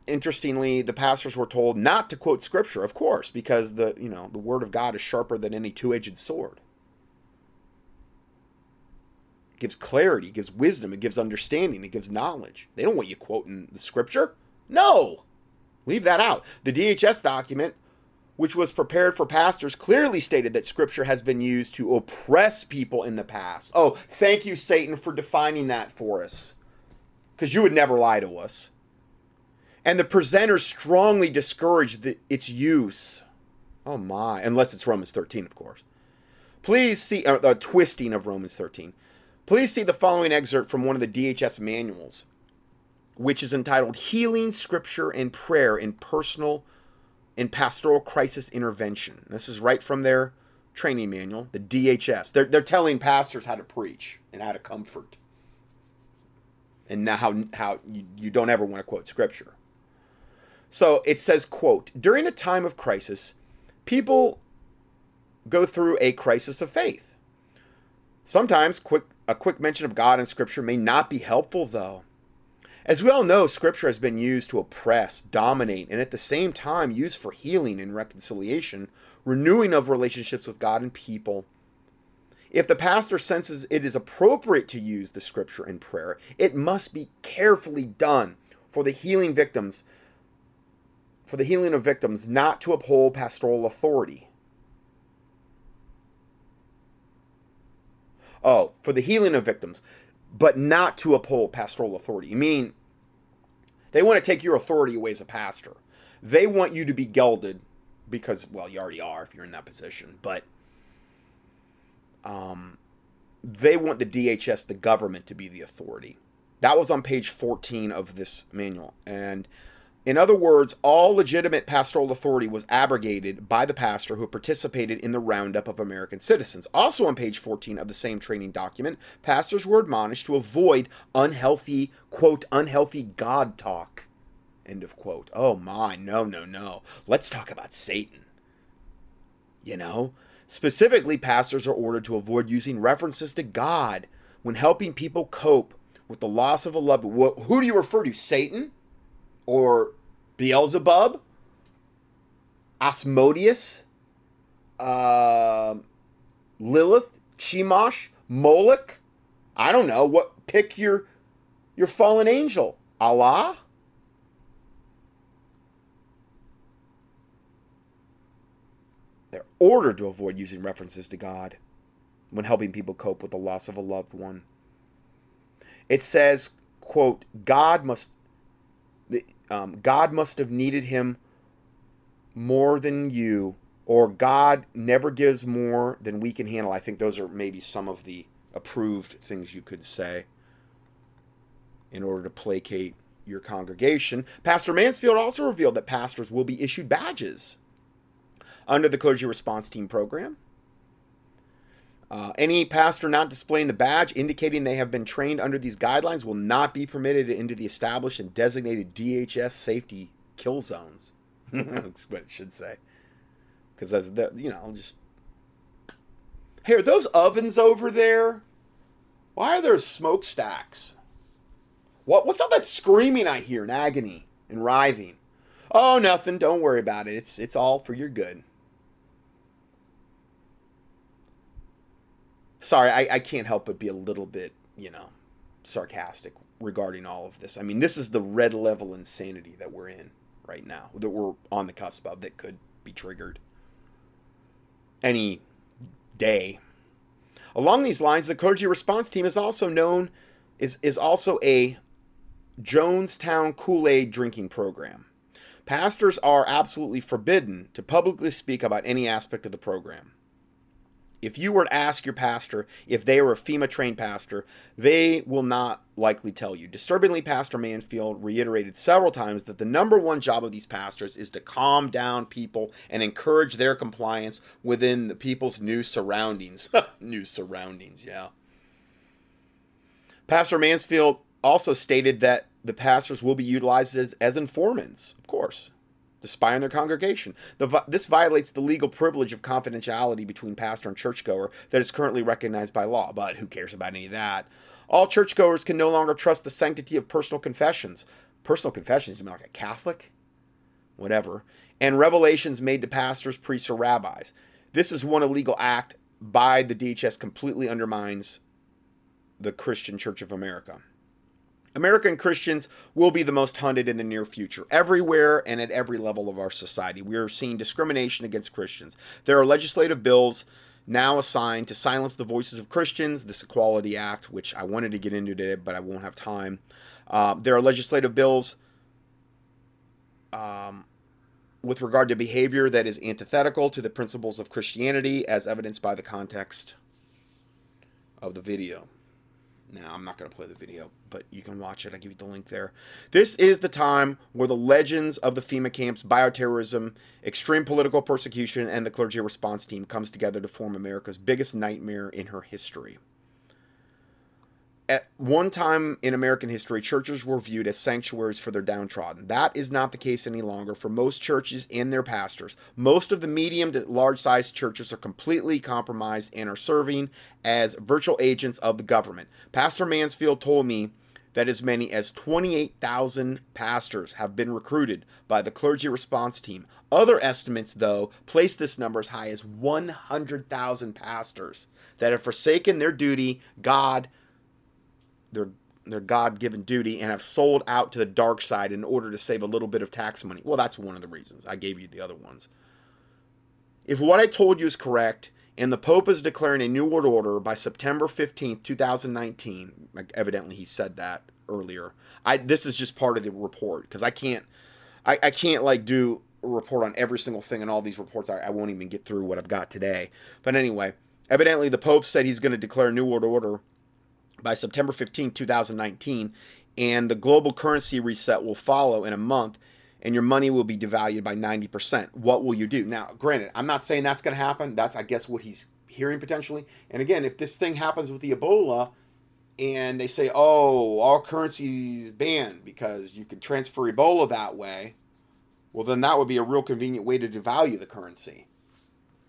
interestingly, the pastors were told not to quote scripture, of course, because the you know the word of God is sharper than any two-edged sword. It gives clarity, it gives wisdom, it gives understanding, it gives knowledge. They don't want you quoting the scripture. No, leave that out. The DHS document, which was prepared for pastors, clearly stated that scripture has been used to oppress people in the past. Oh, thank you, Satan, for defining that for us. because you would never lie to us. And the presenters strongly discourage the, its use. Oh my, unless it's Romans 13, of course. Please see uh, the twisting of Romans 13. Please see the following excerpt from one of the DHS manuals, which is entitled Healing, Scripture, and Prayer in Personal and Pastoral Crisis Intervention. This is right from their training manual, the DHS. They're, they're telling pastors how to preach and how to comfort. And now how, how you, you don't ever want to quote scripture. So it says, quote, during a time of crisis, people go through a crisis of faith. Sometimes quick, a quick mention of God in scripture may not be helpful, though. As we all know, scripture has been used to oppress, dominate, and at the same time used for healing and reconciliation renewing of relationships with God and people. If the pastor senses it is appropriate to use the scripture in prayer, it must be carefully done for the healing victims, for the healing of victims, not to uphold pastoral authority. Oh, for the healing of victims, but not to uphold pastoral authority. You mean they want to take your authority away as a pastor. They want you to be gelded because well you already are if you're in that position but um they want the DHS the government to be the authority that was on page 14 of this manual and in other words all legitimate pastoral authority was abrogated by the pastor who participated in the roundup of American citizens also on page 14 of the same training document pastors were admonished to avoid unhealthy quote unhealthy god talk End of quote. Oh my, no, no, no. Let's talk about Satan. You know? Specifically, pastors are ordered to avoid using references to God when helping people cope with the loss of a loved one. Who do you refer to? Satan? Or Beelzebub? Asmodeus? Uh, Lilith? Chemosh? Moloch? I don't know. What pick your your fallen angel? Allah? They're ordered to avoid using references to God when helping people cope with the loss of a loved one. It says, quote, God must um, God must have needed him more than you, or God never gives more than we can handle. I think those are maybe some of the approved things you could say in order to placate your congregation. Pastor Mansfield also revealed that pastors will be issued badges under the clergy response team program. Uh, any pastor not displaying the badge indicating they have been trained under these guidelines will not be permitted into the established and designated DHS safety kill zones. (laughs) That's what it should say. Because as the you know, just hey, are those ovens over there? Why are there smokestacks? What what's all that screaming I hear in agony and writhing? Oh, nothing. Don't worry about it. It's it's all for your good. Sorry, I, I can't help but be a little bit, you know, sarcastic regarding all of this. I mean, this is the red level insanity that we're in right now, that we're on the cusp of, that could be triggered any day. Along these lines, the clergy response team is also known is is also a Jonestown Kool-Aid drinking program. Pastors are absolutely forbidden to publicly speak about any aspect of the program. If you were to ask your pastor if they were a FEMA trained pastor, they will not likely tell you. Disturbingly, Pastor Mansfield reiterated several times that the number one job of these pastors is to calm down people and encourage their compliance within the people's new surroundings. (laughs) new surroundings, yeah. Pastor Mansfield also stated that the pastors will be utilized as, as informants, of course to spy on their congregation. The, this violates the legal privilege of confidentiality between pastor and churchgoer that is currently recognized by law. But who cares about any of that? All churchgoers can no longer trust the sanctity of personal confessions. Personal confessions, you mean like a Catholic? Whatever. And revelations made to pastors, priests, or rabbis. This is one illegal act by the DHS completely undermines the Christian Church of America. American Christians will be the most hunted in the near future, everywhere and at every level of our society. We are seeing discrimination against Christians. There are legislative bills now assigned to silence the voices of Christians, this Equality Act, which I wanted to get into today, but I won't have time. Uh, there are legislative bills um, with regard to behavior that is antithetical to the principles of Christianity, as evidenced by the context of the video. Now, I'm not going to play the video, but you can watch it. I give you the link there. This is the time where the legends of the FEMA camps, bioterrorism, extreme political persecution, and the clergy response team comes together to form America's biggest nightmare in her history. At one time in American history, churches were viewed as sanctuaries for their downtrodden. That is not the case any longer for most churches and their pastors. Most of the medium to large sized churches are completely compromised and are serving as virtual agents of the government. Pastor Mansfield told me that as many as 28,000 pastors have been recruited by the clergy response team. Other estimates, though, place this number as high as 100,000 pastors that have forsaken their duty, God, their their God-given duty and have sold out to the dark side in order to save a little bit of tax money. Well, that's one of the reasons. I gave you the other ones. If what I told you is correct, and the Pope is declaring a new world order by September 15th, 2019, evidently he said that earlier. I this is just part of the report because I can't I, I can't like do a report on every single thing in all these reports. I, I won't even get through what I've got today. But anyway, evidently the Pope said he's going to declare a new world order by September 15, 2019, and the global currency reset will follow in a month, and your money will be devalued by 90%. What will you do? Now, granted, I'm not saying that's going to happen. That's, I guess, what he's hearing potentially. And again, if this thing happens with the Ebola, and they say, oh, all currencies banned because you can transfer Ebola that way, well, then that would be a real convenient way to devalue the currency.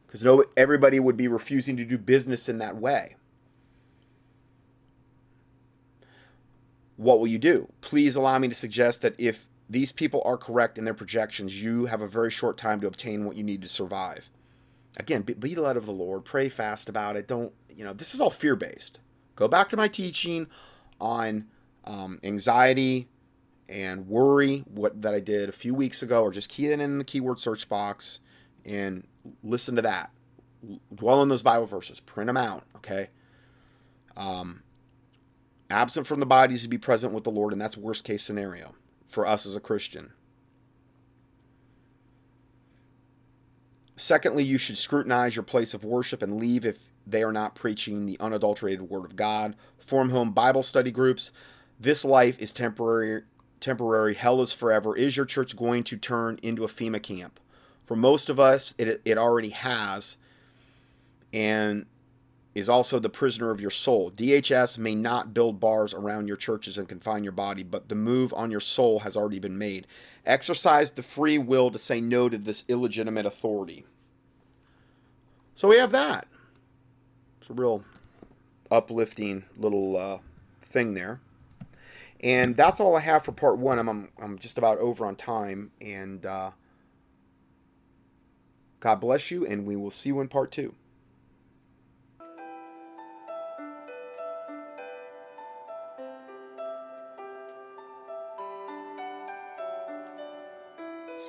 Because no, everybody would be refusing to do business in that way. What will you do? Please allow me to suggest that if these people are correct in their projections, you have a very short time to obtain what you need to survive. Again, be, be led of the Lord. Pray fast about it. Don't, you know, this is all fear based. Go back to my teaching on um, anxiety and worry what that I did a few weeks ago, or just key it in the keyword search box and listen to that. Dwell on those Bible verses. Print them out. Okay. Um, absent from the bodies to be present with the Lord, and that's worst case scenario for us as a Christian. Secondly, you should scrutinize your place of worship and leave if they are not preaching the unadulterated Word of God. Form home Bible study groups. This life is temporary. Temporary. Hell is forever. Is your church going to turn into a FEMA camp? For most of us, it, it already has. And is also the prisoner of your soul. DHS may not build bars around your churches and confine your body, but the move on your soul has already been made. Exercise the free will to say no to this illegitimate authority. So we have that. It's a real uplifting little uh, thing there. And that's all I have for part one. I'm, I'm, I'm just about over on time. And uh, God bless you, and we will see you in part two.